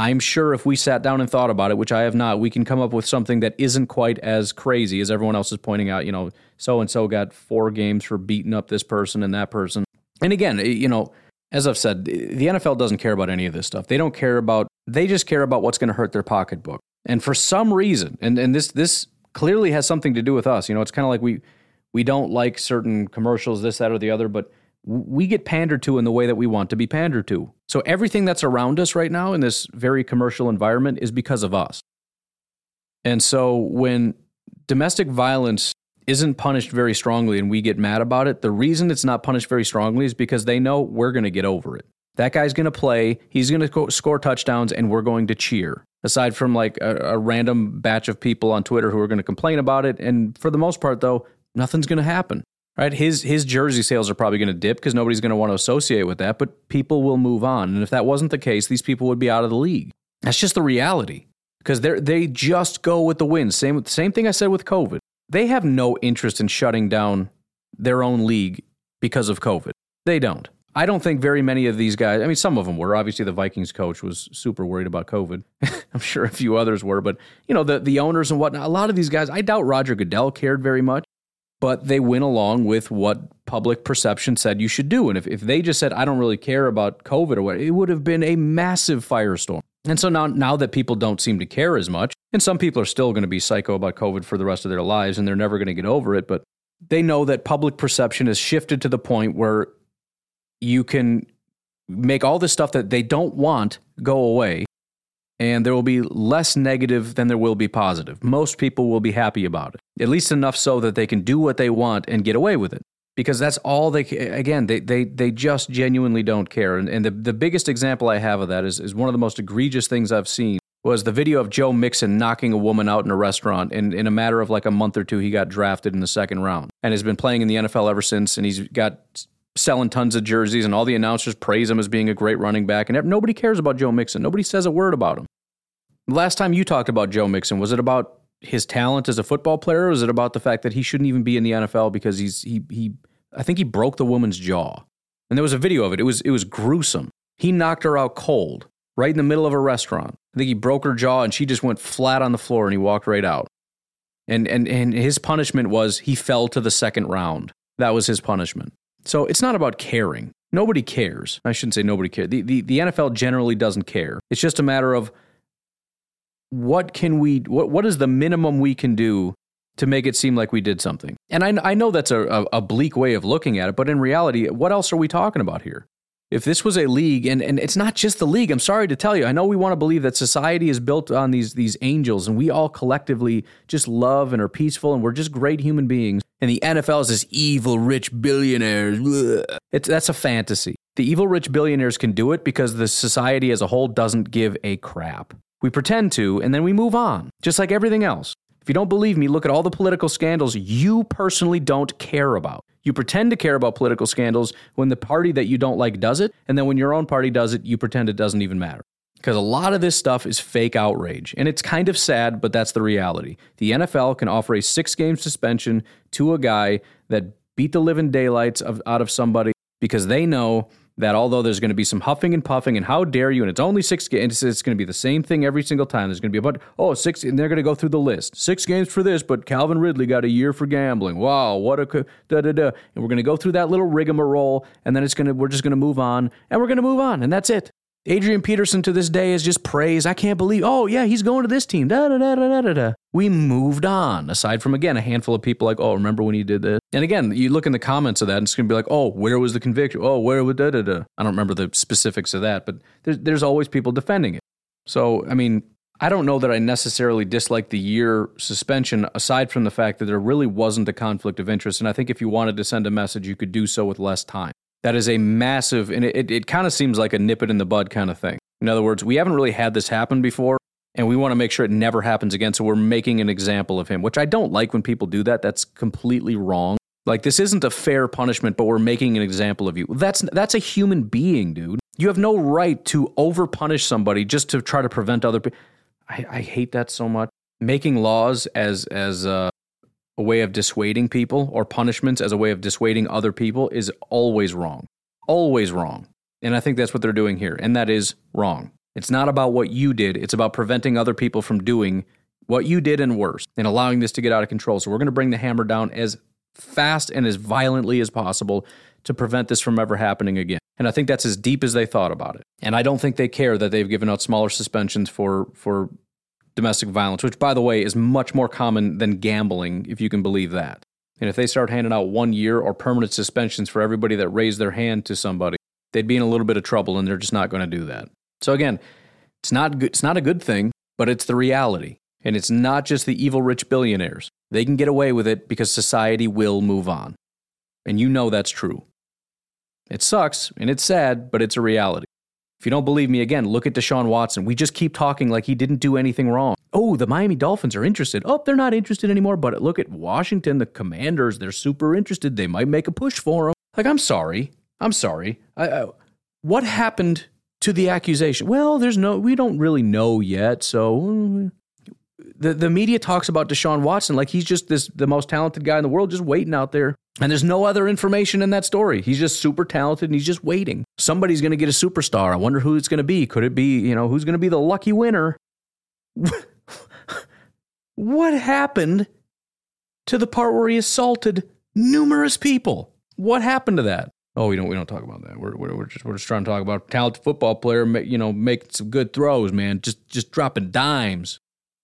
I'm sure if we sat down and thought about it, which I have not, we can come up with something that isn't quite as crazy as everyone else is pointing out. You know, so and so got four games for beating up this person and that person. And again, eh, you know, as I've said, the NFL doesn't care about any of this stuff. They don't care about. They just care about what's going to hurt their pocketbook. And for some reason, and and this this clearly has something to do with us. You know, it's kind of like we we don't like certain commercials, this, that, or the other, but we get pandered to in the way that we want to be pandered to. So everything that's around us right now in this very commercial environment is because of us. And so when domestic violence isn't punished very strongly and we get mad about it, the reason it's not punished very strongly is because they know we're going to get over it. That guy's going to play, he's going to score touchdowns, and we're going to cheer. Aside from like a, a random batch of people on Twitter who are going to complain about it. And for the most part, though, nothing's going to happen. Right? His his jersey sales are probably going to dip because nobody's going to want to associate with that, but people will move on. And if that wasn't the case, these people would be out of the league. That's just the reality. Because they they just go with the wind. Same same thing I said with COVID. They have no interest in shutting down their own league because of COVID. They don't. I don't think very many of these guys, I mean, some of them were. Obviously, the Vikings coach was super worried about COVID. I'm sure a few others were, but, you know, the, the owners and whatnot, a lot of these guys, I doubt Roger Goodell cared very much but they went along with what public perception said you should do. And if, if they just said, I don't really care about COVID or what, it would have been a massive firestorm. And so now, now that people don't seem to care as much, and some people are still going to be psycho about COVID for the rest of their lives and they're never going to get over it, but they know that public perception has shifted to the point where you can make all this stuff that they don't want go away and there will be less negative than there will be positive. Most people will be happy about it, at least enough so that they can do what they want and get away with it. Because that's all they again they they they just genuinely don't care. And, and the the biggest example I have of that is is one of the most egregious things I've seen was the video of Joe Mixon knocking a woman out in a restaurant. And in a matter of like a month or two, he got drafted in the second round and has been playing in the NFL ever since. And he's got selling tons of jerseys, and all the announcers praise him as being a great running back. And nobody cares about Joe Mixon. Nobody says a word about him. Last time you talked about Joe Mixon, was it about his talent as a football player, or was it about the fact that he shouldn't even be in the NFL because he's he he I think he broke the woman's jaw. And there was a video of it. It was it was gruesome. He knocked her out cold right in the middle of a restaurant. I think he broke her jaw and she just went flat on the floor and he walked right out. And, and, and his punishment was he fell to the second round. That was his punishment. So it's not about caring. Nobody cares. I shouldn't say nobody cares. The, the, the NFL generally doesn't care. It's just a matter of what can we, what, what is the minimum we can do to make it seem like we did something? And I, I know that's a, a, a bleak way of looking at it, but in reality, what else are we talking about here? if this was a league and, and it's not just the league i'm sorry to tell you i know we want to believe that society is built on these these angels and we all collectively just love and are peaceful and we're just great human beings and the nfl is this evil rich billionaires it's, that's a fantasy the evil rich billionaires can do it because the society as a whole doesn't give a crap we pretend to and then we move on just like everything else if you don't believe me, look at all the political scandals you personally don't care about. You pretend to care about political scandals when the party that you don't like does it, and then when your own party does it, you pretend it doesn't even matter. Because a lot of this stuff is fake outrage. And it's kind of sad, but that's the reality. The NFL can offer a six game suspension to a guy that beat the living daylights of, out of somebody because they know that although there's going to be some huffing and puffing, and how dare you, and it's only six games, it's going to be the same thing every single time. There's going to be a about, oh, six, and they're going to go through the list. Six games for this, but Calvin Ridley got a year for gambling. Wow, what a, da da da. And we're going to go through that little rigmarole, and then it's going to, we're just going to move on, and we're going to move on, and that's it. Adrian Peterson to this day is just praise. I can't believe, oh, yeah, he's going to this team. Da, da, da, da, da, da. We moved on, aside from, again, a handful of people like, oh, remember when he did this? And again, you look in the comments of that, and it's going to be like, oh, where was the conviction? Oh, where was da, da, da. I don't remember the specifics of that, but there's, there's always people defending it. So, I mean, I don't know that I necessarily dislike the year suspension, aside from the fact that there really wasn't a conflict of interest. And I think if you wanted to send a message, you could do so with less time. That is a massive, and it, it, it kind of seems like a nip it in the bud kind of thing. In other words, we haven't really had this happen before, and we want to make sure it never happens again. So we're making an example of him, which I don't like when people do that. That's completely wrong. Like this isn't a fair punishment, but we're making an example of you. That's that's a human being, dude. You have no right to over punish somebody just to try to prevent other people. I, I hate that so much. Making laws as as uh, a way of dissuading people or punishments as a way of dissuading other people is always wrong. Always wrong. And I think that's what they're doing here. And that is wrong. It's not about what you did, it's about preventing other people from doing what you did and worse and allowing this to get out of control. So we're going to bring the hammer down as fast and as violently as possible to prevent this from ever happening again. And I think that's as deep as they thought about it. And I don't think they care that they've given out smaller suspensions for for domestic violence, which, by the way, is much more common than gambling, if you can believe that. And if they start handing out one year or permanent suspensions for everybody that raised their hand to somebody, they'd be in a little bit of trouble, and they're just not going to do that. So again, it's not good, it's not a good thing, but it's the reality. And it's not just the evil rich billionaires. They can get away with it because society will move on. And you know that's true. It sucks and it's sad, but it's a reality. If you don't believe me, again, look at Deshaun Watson. We just keep talking like he didn't do anything wrong. Oh, the Miami Dolphins are interested. Oh, they're not interested anymore. But look at Washington, the Commanders. They're super interested. They might make a push for him. Like, I'm sorry. I'm sorry. I, I, what happened to the accusation? Well, there's no, we don't really know yet. So mm, the, the media talks about Deshaun Watson like he's just this the most talented guy in the world, just waiting out there. And there's no other information in that story. He's just super talented and he's just waiting. Somebody's going to get a superstar. I wonder who it's going to be. Could it be, you know, who's going to be the lucky winner? what happened to the part where he assaulted numerous people? What happened to that? Oh, we don't we don't talk about that. We're, we're, we're just we're just trying to talk about talented football player, you know, making some good throws, man. Just just dropping dimes.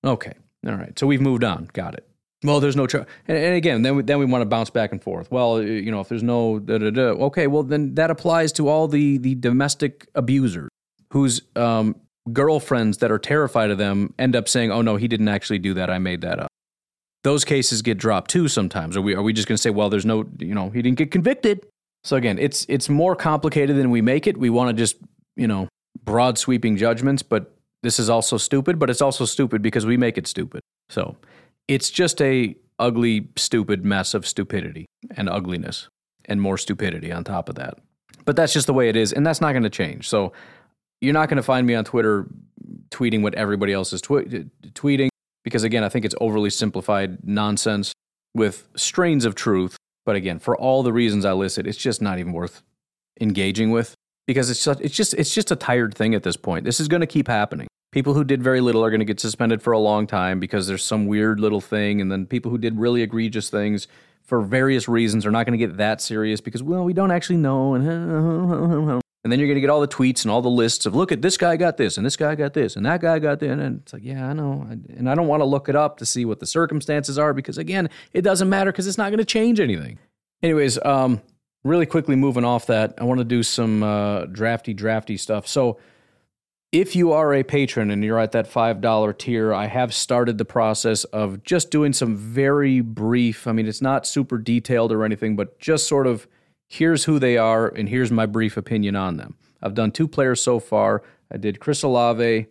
Okay, all right. So we've moved on. Got it. Well, there's no charge. And, and, again, then we, then we want to bounce back and forth. Well, you know, if there's no da da da, okay, well then that applies to all the the domestic abusers whose um, girlfriends that are terrified of them end up saying, "Oh no, he didn't actually do that. I made that up." Those cases get dropped too sometimes. Are we are we just going to say, "Well, there's no, you know, he didn't get convicted." So again, it's it's more complicated than we make it. We want to just, you know, broad sweeping judgments, but this is also stupid, but it's also stupid because we make it stupid. So, it's just a ugly, stupid mess of stupidity and ugliness and more stupidity on top of that. But that's just the way it is, and that's not going to change. So you're not going to find me on Twitter tweeting what everybody else is tw- tweeting because, again, I think it's overly simplified nonsense with strains of truth. But again, for all the reasons I listed, it's just not even worth engaging with because it's just, it's just it's just a tired thing at this point. This is going to keep happening People who did very little are going to get suspended for a long time because there's some weird little thing. And then people who did really egregious things for various reasons are not going to get that serious because, well, we don't actually know. And, and then you're going to get all the tweets and all the lists of, look at this guy got this and this guy got this and that guy got this. And it's like, yeah, I know. And I don't want to look it up to see what the circumstances are because, again, it doesn't matter because it's not going to change anything. Anyways, um, really quickly moving off that, I want to do some uh, drafty, drafty stuff. So, if you are a patron and you're at that $5 tier, I have started the process of just doing some very brief, I mean, it's not super detailed or anything, but just sort of here's who they are and here's my brief opinion on them. I've done two players so far. I did Chris Olave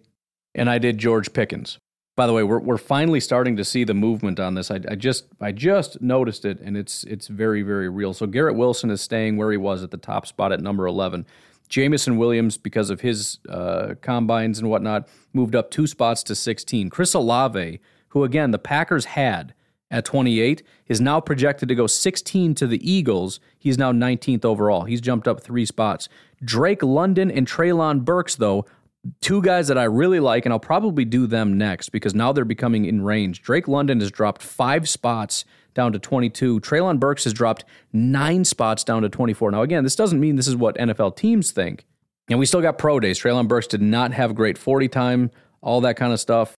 and I did George Pickens. By the way, we're, we're finally starting to see the movement on this. I, I just I just noticed it, and it's it's very very real. So Garrett Wilson is staying where he was at the top spot at number eleven. Jameson Williams, because of his uh, combines and whatnot, moved up two spots to 16. Chris Olave, who again the Packers had at 28, is now projected to go 16 to the Eagles. He's now 19th overall. He's jumped up three spots. Drake London and Treylon Burks, though, two guys that I really like, and I'll probably do them next because now they're becoming in range. Drake London has dropped five spots down to 22. Treylon Burks has dropped nine spots down to 24. Now, again, this doesn't mean this is what NFL teams think. And we still got pro days. Treylon Burks did not have great 40 time, all that kind of stuff.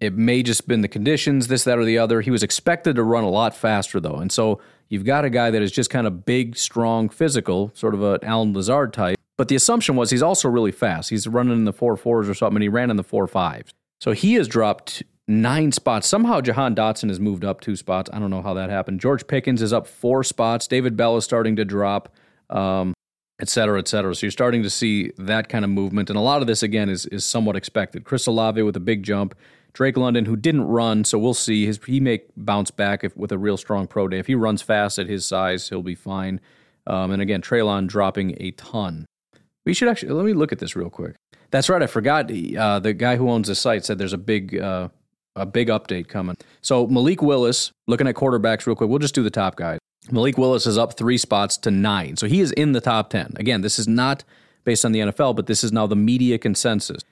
It may just been the conditions, this, that, or the other. He was expected to run a lot faster, though. And so you've got a guy that is just kind of big, strong, physical, sort of an Allen Lazard type. But the assumption was he's also really fast. He's running in the four fours or something, and he ran in the four fives. So he has dropped nine spots. Somehow Jahan Dotson has moved up two spots. I don't know how that happened. George Pickens is up four spots. David Bell is starting to drop, um, et cetera, et cetera. So you're starting to see that kind of movement. And a lot of this, again, is, is somewhat expected. Chris Olave with a big jump. Drake London, who didn't run, so we'll see. His, he may bounce back if, with a real strong pro day. If he runs fast at his size, he'll be fine. Um, and again, Treylon dropping a ton. We should actually let me look at this real quick. That's right. I forgot. Uh, the guy who owns the site said there's a big uh, a big update coming. So Malik Willis, looking at quarterbacks real quick, we'll just do the top guys. Malik Willis is up three spots to nine. So he is in the top 10. Again, this is not based on the NFL, but this is now the media consensus.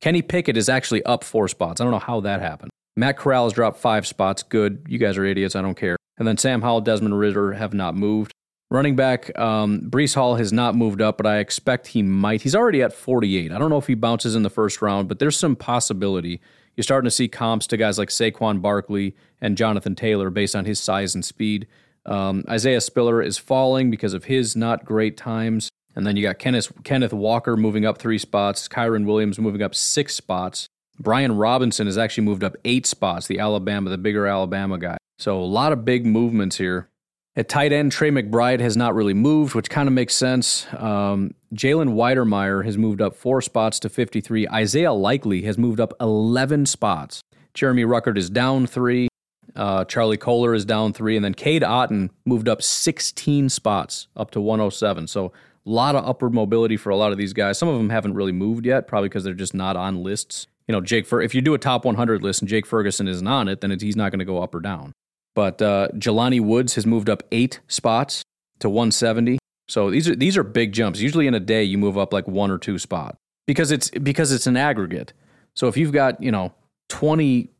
Kenny Pickett is actually up four spots. I don't know how that happened. Matt Corral has dropped five spots. Good. You guys are idiots. I don't care. And then Sam Howell, Desmond Ridder have not moved. Running back, um, Breece Hall has not moved up, but I expect he might. He's already at 48. I don't know if he bounces in the first round, but there's some possibility you're starting to see comps to guys like Saquon Barkley and Jonathan Taylor based on his size and speed. Um, Isaiah Spiller is falling because of his not great times. And then you got Kenneth, Kenneth Walker moving up three spots, Kyren Williams moving up six spots. Brian Robinson has actually moved up eight spots, the Alabama, the bigger Alabama guy. So a lot of big movements here. At tight end, Trey McBride has not really moved, which kind of makes sense. Um, Jalen Wydermyer has moved up four spots to 53. Isaiah Likely has moved up 11 spots. Jeremy Ruckert is down three. Uh, Charlie Kolar is down three. And then Cade Otton moved up 16 spots up to 107. So a lot of upward mobility for a lot of these guys. Some of them haven't really moved yet, probably because they're just not on lists. You know, Jake, Fer- if you do a top 100 list and Jake Ferguson isn't on it, then he's not going to go up or down. But uh, Jelani Woods has moved up eight spots to 170. So these are these are big jumps. Usually in a day you move up like one or two spots because it's because it's an aggregate. So if you've got you know 20,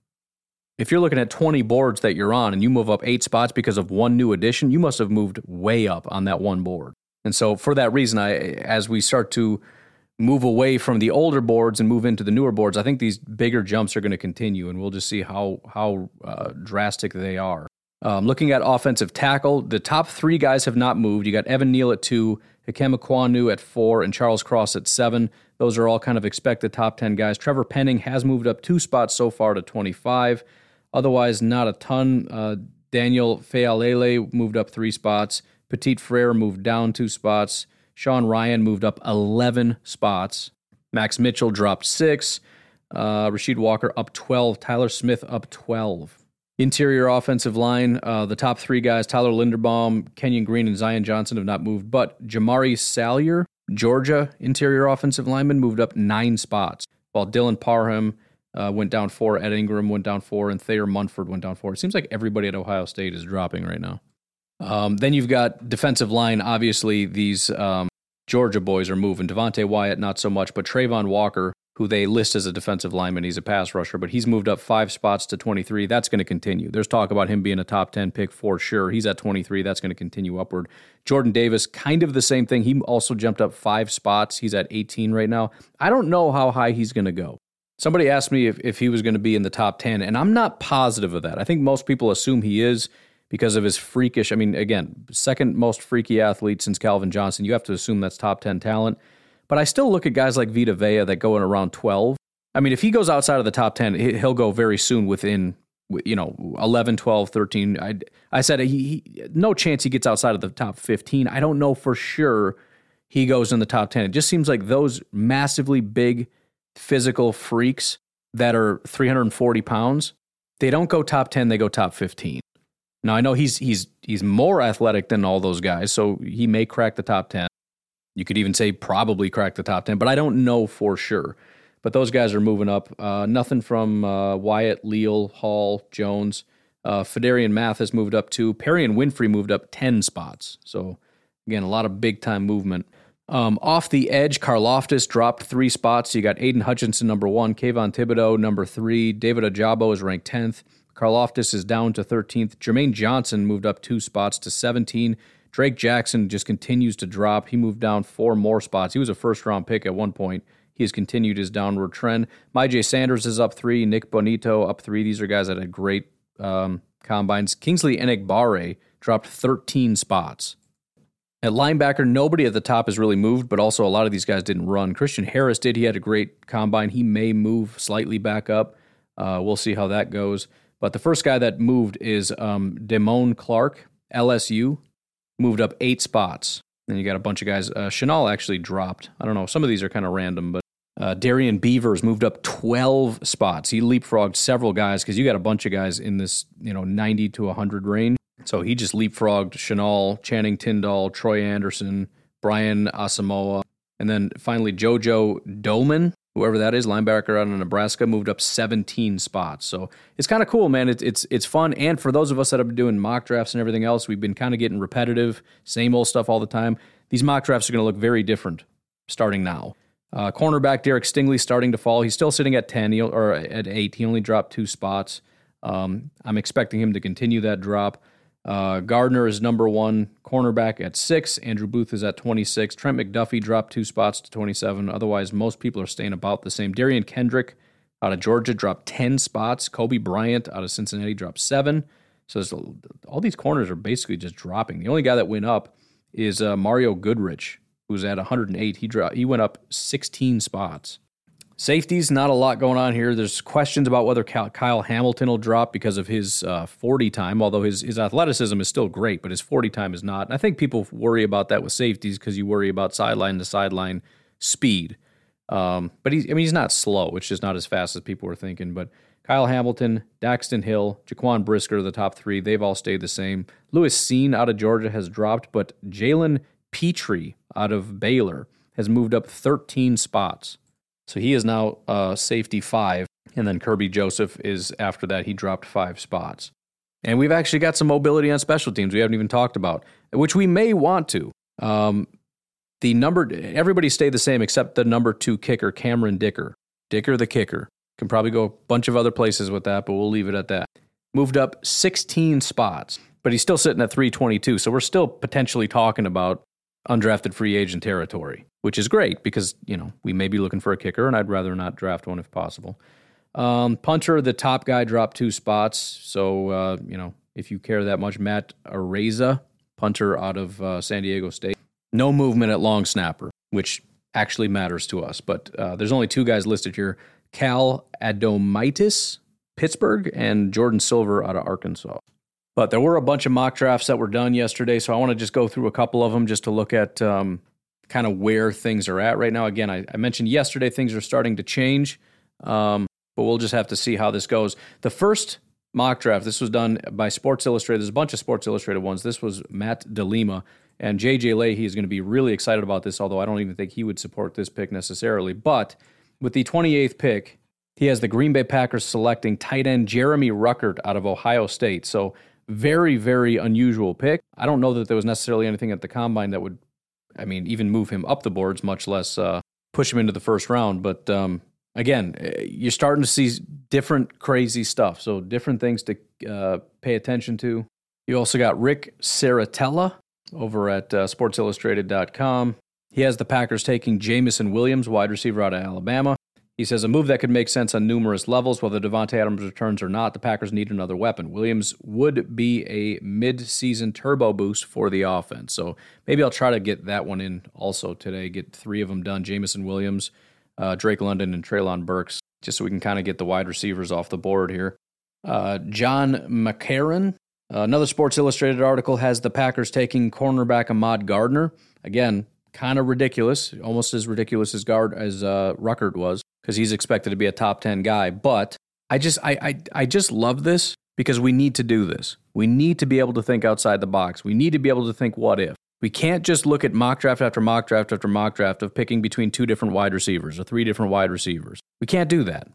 if you're looking at 20 boards that you're on and you move up eight spots because of one new addition, you must have moved way up on that one board. And so for that reason, I as we start to move away from the older boards and move into the newer boards, I think these bigger jumps are going to continue, and we'll just see how how uh, drastic they are. Um, looking at offensive tackle, the top three guys have not moved. You got Evan Neal at two, Ikem Ekwonu at four, and Charles Cross at seven. Those are all kind of expected top 10 guys. Trevor Penning has moved up two spots so far to 25. Otherwise, not a ton. Uh, Daniel Faalele moved up three spots. Petit Frere moved down two spots. Sean Rhyan moved up 11 spots. Max Mitchell dropped six. Uh, Rasheed Walker up 12. Tyler Smith up 12. Interior offensive line, uh, the top three guys, Tyler Linderbaum, Kenyon Green, and Zion Johnson have not moved, but Jamaree Salyer, Georgia interior offensive lineman, moved up nine spots, while Dylan Parham uh, went down four, Ed Ingram went down four, and Thayer Munford went down four. It seems like everybody at Ohio State is dropping right now. Um, then you've got defensive line. Obviously, these um, Georgia boys are moving. Devonte Wyatt, not so much, but Travon Walker, who they list as a defensive lineman. He's a pass rusher, but he's moved up five spots to 23. That's going to continue. There's talk about him being a top 10 pick for sure. He's at 23. That's going to continue upward. Jordan Davis, kind of the same thing. He also jumped up five spots. He's at 18 right now. I don't know how high he's going to go. Somebody asked me if, if he was going to be in the top 10, and I'm not positive of that. I think most people assume he is because of his freakish. I mean, again, second most freaky athlete since Calvin Johnson. You have to assume that's top 10 talent. But I still look at guys like Vita Vea that go in around 12. I mean, if he goes outside of the top 10, he'll go very soon within, you know, 11, 12, 13. I, I said he, he, no chance he gets outside of the top 15. I don't know for sure he goes in the top 10. It just seems like those massively big physical freaks that are 340 pounds, they don't go top 10, they go top 15. Now I know he's he's he's more athletic than all those guys, so he may crack the top 10. You could even say probably crack the top 10, but I don't know for sure. But those guys are moving up. Uh, nothing from uh, Wyatt, Leal, Hall, Jones. Uh, Math has moved up too. Perrion Winfrey moved up 10 spots. So, again, a lot of big time movement. Um, off the edge, Karlaftis dropped three spots. You got Aidan Hutchinson, number one, Kayvon Thibodeaux, number three. David Ojabo is ranked 10th. Karlaftis is down to 13th. Jermaine Johnson moved up two spots to 17. Drake Jackson just continues to drop. He moved down four more spots. He was a first round pick at one point. He has continued his downward trend. Myjai Sanders is up three. Nik Bonitto up three. These are guys that had great um, combines. Kingsley Enagbare dropped 13 spots. At linebacker, nobody at the top has really moved, but also a lot of these guys didn't run. Christian Harris did. He had a great combine. He may move slightly back up. Uh, we'll see how that goes. But the first guy that moved is um, Damone Clark, LSU moved up eight spots. Then you got a bunch of guys. Uh, Chenal actually dropped. I don't know. Some of these are kind of random, but uh, Darrian Beavers moved up 12 spots. He leapfrogged several guys because you got a bunch of guys in this, you know, 90 to 100 range. So he just leapfrogged Chenal, Channing Tindall, Troy Anderson, Brian Asamoah, and then finally JoJo Domann whoever that is, linebacker out of Nebraska, moved up 17 spots. So it's kind of cool, man. It's it's it's fun, and for those of us that have been doing mock drafts and everything else, we've been kind of getting repetitive, same old stuff all the time. These mock drafts are going to look very different starting now. Uh, cornerback Derek Stingley starting to fall. He's still sitting at 10 he, or at 8. He only dropped two spots. Um, I'm expecting him to continue that drop. Uh, Gardner is number one cornerback at six. Andrew Booth is at 26. Trent McDuffie dropped two spots to 27. Otherwise, most people are staying about the same. Derion Kendrick out of Georgia dropped 10 spots. Coby Bryant out of Cincinnati dropped seven. So all these corners are basically just dropping. The only guy that went up is uh, Mario Goodrich, who's at 108. He dropped. He went up 16 spots. Safeties, not a lot going on here. There's questions about whether Kyle Hamilton will drop because of his uh, 40 time, although his, his athleticism is still great, but his 40 time is not. And I think people worry about that with safeties because you worry about sideline to sideline speed. Um, but he's, I mean, he's not slow. It's just not as fast as people were thinking. But Kyle Hamilton, Daxton Hill, Jaquan Brisker, the top three, they've all stayed the same. Lewis Cine out of Georgia has dropped, but Jalen Pitre out of Baylor has moved up 13 spots. So he is now uh, safety five. And then Kerby Joseph is after that. He dropped five spots. And we've actually got some mobility on special teams we haven't even talked about, which we may want to. Um, the number, everybody stayed the same except the number two kicker, Cameron Dicker. Dicker, the kicker. Can probably go a bunch of other places with that, but we'll leave it at that. Moved up 16 spots, but he's still sitting at 322. So we're still potentially talking about undrafted free agent territory, which is great because, you know, we may be looking for a kicker and I'd rather not draft one if possible. Um, punter, the top guy dropped two spots. So, uh, you know, if you care that much, Matt Araiza, punter out of uh, San Diego State. No movement at long snapper, which actually matters to us. But uh, there's only two guys listed here Cal Adomitis, Pittsburgh, and Jordan Silver out of Arkansas. But there were a bunch of mock drafts that were done yesterday, so I want to just go through a couple of them just to look at um, kind of where things are at right now. Again, I, I mentioned yesterday things are starting to change, um, but we'll just have to see how this goes. The first mock draft, this was done by Sports Illustrated. There's a bunch of Sports Illustrated ones. This was Matt DeLima. And JJ Leahy is going to be really excited about this, although I don't even think he would support this pick necessarily. But with the 28th pick, he has the Green Bay Packers selecting tight end Jeremy Ruckert out of Ohio State. So very, very unusual pick. I don't know that there was necessarily anything at the combine that would, I mean, even move him up the boards, much less uh, push him into the first round. But um, again, uh, you're starting to see different crazy stuff. So different things to uh, pay attention to. You also got Rick Saratella over at uh, SportsIllustrated.com. He has the Packers taking Jameson Williams, wide receiver out of Alabama. He says a move that could make sense on numerous levels, whether Davante Adams returns or not. The Packers need another weapon. Williams would be a mid-season turbo boost for the offense. So maybe I'll try to get that one in also today. Get three of them done: Jameson Williams, uh, Drake London, and Treylon Burks, just so we can kind of get the wide receivers off the board here. Uh, John McCarron, uh, another Sports Illustrated article has the Packers taking cornerback Ahmad Gardner. Again, kind of ridiculous, almost as ridiculous as guard as uh, Ruckert was, because he's expected to be a top ten guy. But I just I, I I just love this because we need to do this. We need to be able to think outside the box. We need to be able to think what if. We can't just look at mock draft after mock draft after mock draft of picking between two different wide receivers or three different wide receivers. We can't do that.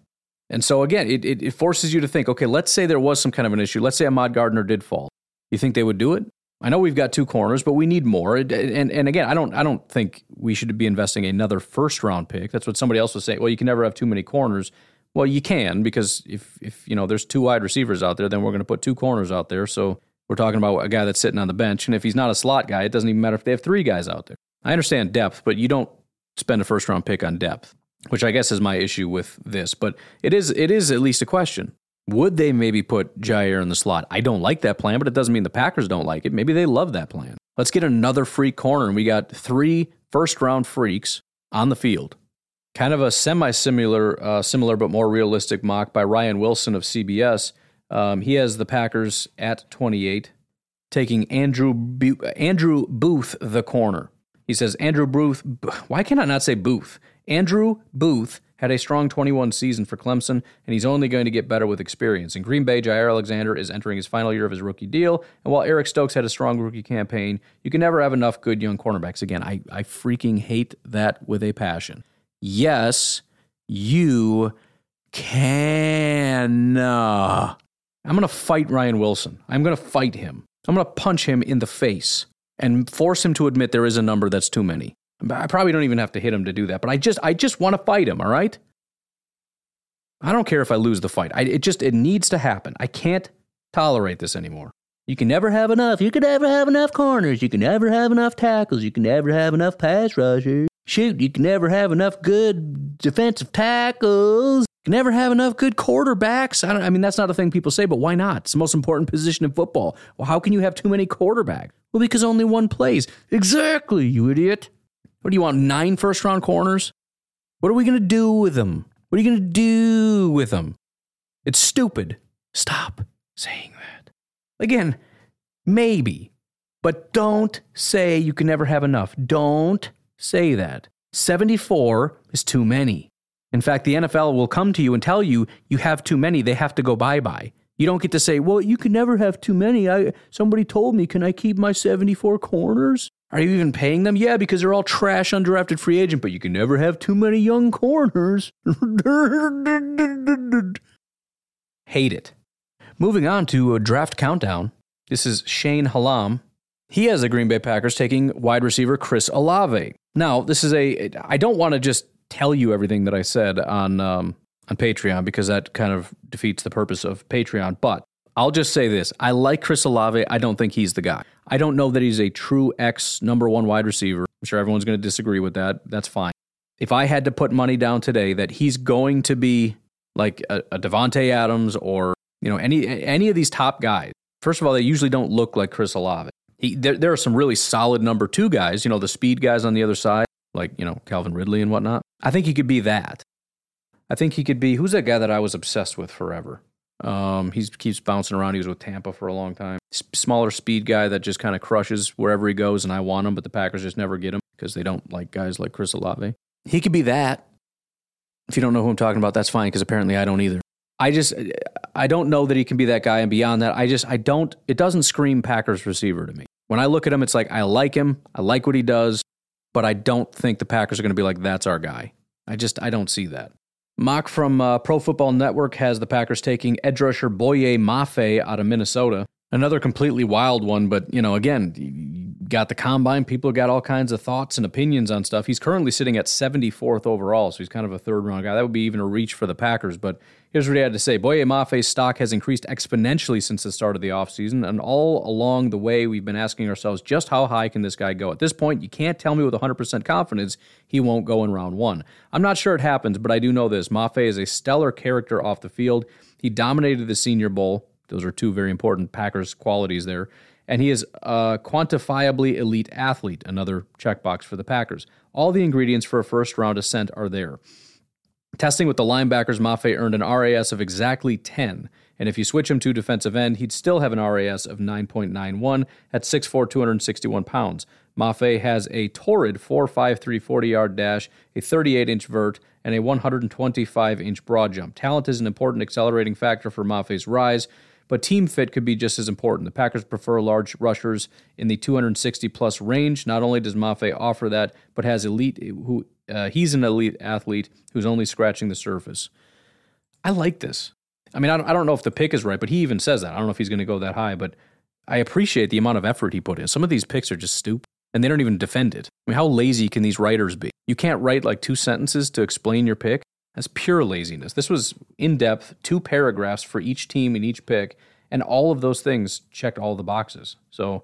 And so again, it, it, it forces you to think, okay, let's say there was some kind of an issue. Let's say Ahmad Gardner did fall. You think they would do it? I know we've got two corners, but we need more. And, and again, I don't I don't think we should be investing another first round pick. That's what somebody else was saying. Well, you can never have too many corners. Well, you can because if if you know there's two wide receivers out there, then we're going to put two corners out there. So we're talking about a guy that's sitting on the bench, and if he's not a slot guy, it doesn't even matter if they have three guys out there. I understand depth, but you don't spend a first round pick on depth, which I guess is my issue with this. But it is it is at least a question. Would they maybe put Jaire in the slot? I don't like that plan, but it doesn't mean the Packers don't like it. Maybe they love that plan. Let's get another free corner, and we got three first round freaks on the field. Kind of a semi similar, uh, similar but more realistic mock by Ryan Wilson of CBS. Um, he has the Packers at 28, taking Andrew Andrew Booth the corner. He says Andrew Booth. Why can I not say Booth? Andrew Booth had a strong 21 season for Clemson, and he's only going to get better with experience. In Green Bay, Jaire Alexander is entering his final year of his rookie deal, and while Eric Stokes had a strong rookie campaign, you can never have enough good young cornerbacks. Again, I, I freaking hate that with a passion. Yes, you can. I'm going to fight Ryan Wilson. I'm going to fight him. I'm going to punch him in the face and force him to admit there is a number that's too many. I probably don't even have to hit him to do that, but I just I just want to fight him, all right? I don't care if I lose the fight. I, it just it needs to happen. I can't tolerate this anymore. You can never have enough. You can never have enough corners. You can never have enough tackles. You can never have enough pass rushers. Shoot, you can never have enough good defensive tackles. You can never have enough good quarterbacks. I, don't, I mean, that's not a thing people say, but why not? It's the most important position in football. Well, how can you have too many quarterbacks? Well, because only one plays. Exactly, you idiot. What do you want? Nine first round corners? What are we going to do with them? What are you going to do with them? It's stupid. Stop saying that. Again, maybe, but don't say you can never have enough. Don't say that. 74 is too many. In fact, the NFL will come to you and tell you you have too many. They have to go bye bye. You don't get to say, "Well, you can never have too many." I somebody told me, "Can I keep my 74 corners?" Are you even paying them? Yeah, because they're all trash undrafted free agent, but you can never have too many young corners. Hate it. Moving on to a draft countdown. This is Shane Hallam. He has the Green Bay Packers taking wide receiver Chris Olave. Now, this is a. I don't want to just tell you everything that I said on um, on Patreon because that kind of defeats the purpose of Patreon. But I'll just say this: I like Chris Olave. I don't think he's the guy. I don't know that he's a true X number one wide receiver. I'm sure everyone's going to disagree with that. That's fine. If I had to put money down today that he's going to be like a, a Davante Adams or you know any any of these top guys, first of all, they usually don't look like Chris Olave. He, there, there are some really solid number two guys. You know, the speed guys on the other side, like you know Calvin Ridley and whatnot. I think he could be that. I think he could be. Who's that guy that I was obsessed with forever? Um, he keeps bouncing around. He was with Tampa for a long time. S- smaller speed guy that just kind of crushes wherever he goes, and I want him, but the Packers just never get him because they don't like guys like Chris Olave. He could be that. If you don't know who I'm talking about, that's fine because apparently I don't either. I just I don't know that he can be that guy, and beyond that, I just I don't. It doesn't scream Packers receiver to me. When I look at him, it's like I like him, I like what he does, but I don't think the Packers are going to be like that's our guy. I just I don't see that. Mock from uh, Pro Football Network has the Packers taking edge rusher Boye Mafe out of Minnesota. Another completely wild one, but you know, again, got the combine. People got all kinds of thoughts and opinions on stuff. He's currently sitting at 74th overall, so he's kind of a third round guy. That would be even a reach for the Packers. But here's what he had to say Boye Mafe's stock has increased exponentially since the start of the offseason. And all along the way, we've been asking ourselves just how high can this guy go? At this point, you can't tell me with 100% confidence he won't go in round one. I'm not sure it happens, but I do know this Mafe is a stellar character off the field. He dominated the Senior Bowl those are two very important Packers qualities there. And he is a quantifiably elite athlete, another checkbox for the Packers. All the ingredients for a first round ascent are there. Testing with the linebackers, Mafe earned an RAS of exactly 10. And if you switch him to defensive end, he'd still have an RAS of 9.91 at 6'4, 261 pounds. Mafe has a torrid 4.53 40 yard dash, a 38 inch vert, and a 125 inch broad jump. Talent is an important accelerating factor for Mafe's rise, but team fit could be just as important. The Packers prefer large rushers in the 260 plus range. Not only does Mafe offer that, but has elite who uh, he's an elite athlete who's only scratching the surface. I like this. I mean, I don't, I don't know if the pick is right, but he even says that. I don't know if he's going to go that high, but I appreciate the amount of effort he put in. Some of these picks are just stupid, and they don't even defend it. I mean, how lazy can these writers be? You can't write like two sentences to explain your pick. That's pure laziness. This was in depth, two paragraphs for each team and each pick, and all of those things checked all the boxes. So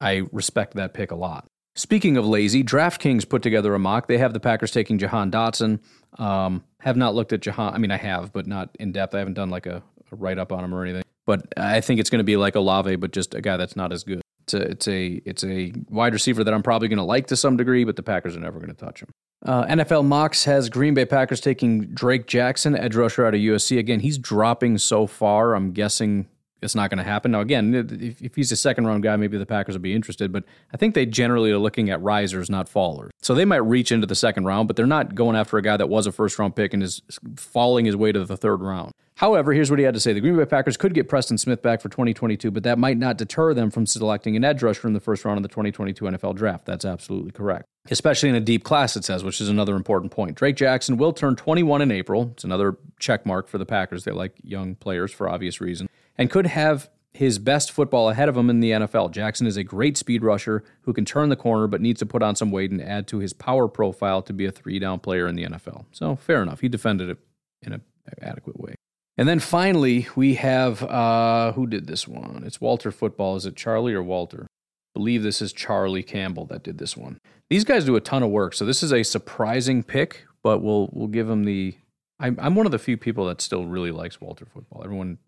I respect that pick a lot. Speaking of lazy, DraftKings put together a mock. They have the Packers taking Jahan Dotson. Um, have not looked at Jahan. I mean, I have, but not in depth. I haven't done like a, a write up on him or anything. But I think it's going to be like Olave, but just a guy that's not as good. It's a, it's a it's a wide receiver that I'm probably going to like to some degree, but the Packers are never going to touch him. Uh, NFL Mocks has Green Bay Packers taking Drake Jackson, edge rusher out of USC. Again, he's dropping so far. I'm guessing it's not going to happen. Now, again, if, if, he's a second round guy, maybe the Packers will be interested, but I think they generally are looking at risers, not fallers. So they might reach into the second round, but they're not going after a guy that was a first round pick and is falling his way to the third round. However, here's what he had to say The Green Bay Packers could get Preston Smith back for 2022, but that might not deter them from selecting an edge rusher in the first round of the 2022 NFL draft. That's absolutely correct. Especially in a deep class, it says, which is another important point. Drake Jackson will turn 21 in April. It's another check mark for the Packers. They like young players for obvious reasons. And could have his best football ahead of him in the NFL. Jackson is a great speed rusher who can turn the corner but needs to put on some weight and add to his power profile to be a three down player in the NFL. So, fair enough. He defended it in an adequate way. And then finally, we have uh, who did this one? It's Walter Football. Is it Charlie or Walter? I believe this is Charlie Campbell that did this one. These guys do a ton of work, so this is a surprising pick, but we'll we'll give him the. I'm I'm one of the few people that still really likes Walter Football. Everyone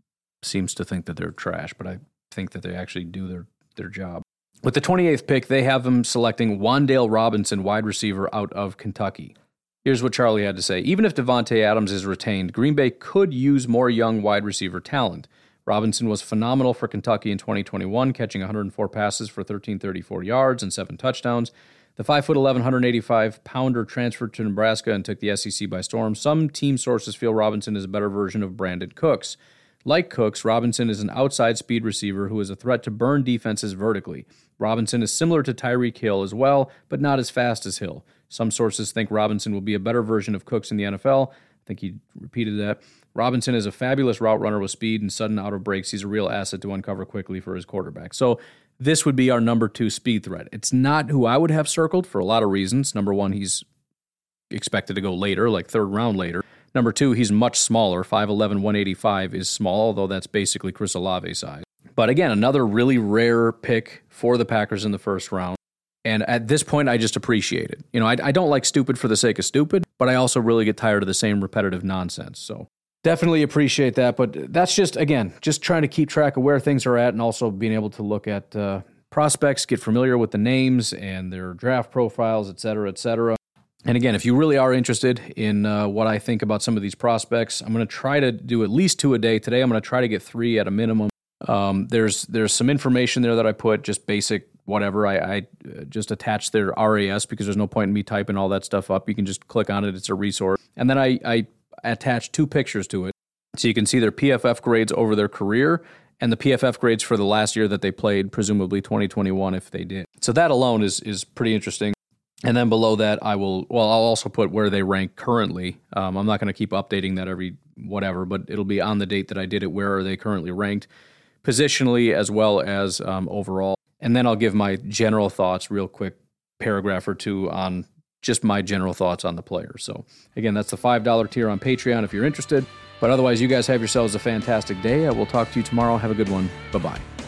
seems to think that they're trash, but I think that they actually do their their job. With the 28th pick, they have them selecting Wan'Dale Robinson, wide receiver out of Kentucky. Here's what Charlie had to say. Even if Davante Adams is retained, Green Bay could use more young wide receiver talent. Robinson was phenomenal for Kentucky in 2021, catching 104 passes for 1334 yards and seven touchdowns. The 5'11, 185 pounder transferred to Nebraska and took the SEC by storm. Some team sources feel Robinson is a better version of Brandin Cooks. Like Cooks, Robinson is an outside speed receiver who is a threat to burn defenses vertically. Robinson is similar to Tyreek Hill as well, but not as fast as Hill. Some sources think Robinson will be a better version of Cooks in the NFL. I think he repeated that. Robinson is a fabulous route runner with speed and sudden out of breaks. He's a real asset to uncover quickly for his quarterback. So, this would be our number two speed threat. It's not who I would have circled for a lot of reasons. Number one, he's expected to go later, like third round later. Number two, he's much smaller. 5'11, 185 is small, although that's basically Chris Olave size. But again, another really rare pick for the Packers in the first round. And at this point, I just appreciate it. You know, I, I, don't like stupid for the sake of stupid, but I also really get tired of the same repetitive nonsense. So definitely appreciate that. But that's just, again, just trying to keep track of where things are at and also being able to look at uh, prospects, get familiar with the names and their draft profiles, et cetera, et cetera. And again, if you really are interested in uh, what I think about some of these prospects, I'm going to try to do at least two a day. Today, I'm going to try to get three at a minimum. Um, there's there's some information there that I put, just basic whatever. I, I uh, just attach their RAS because there's no point in me typing all that stuff up. You can just click on it; it's a resource. And then I, I attach two pictures to it, so you can see their PFF grades over their career and the PFF grades for the last year that they played, presumably 2021, if they did. So that alone is is pretty interesting. And then below that, I will, well, I'll also put where they rank currently. Um, I'm not going to keep updating that every whatever, but it'll be on the date that I did it, where are they currently ranked. positionally as well as um, overall. And then I'll give my general thoughts, real quick paragraph or two on just my general thoughts on the player. So, again, that's the $5 tier on Patreon if you're interested. But otherwise, you guys have yourselves a fantastic day. I will talk to you tomorrow. Have a good one. Bye bye.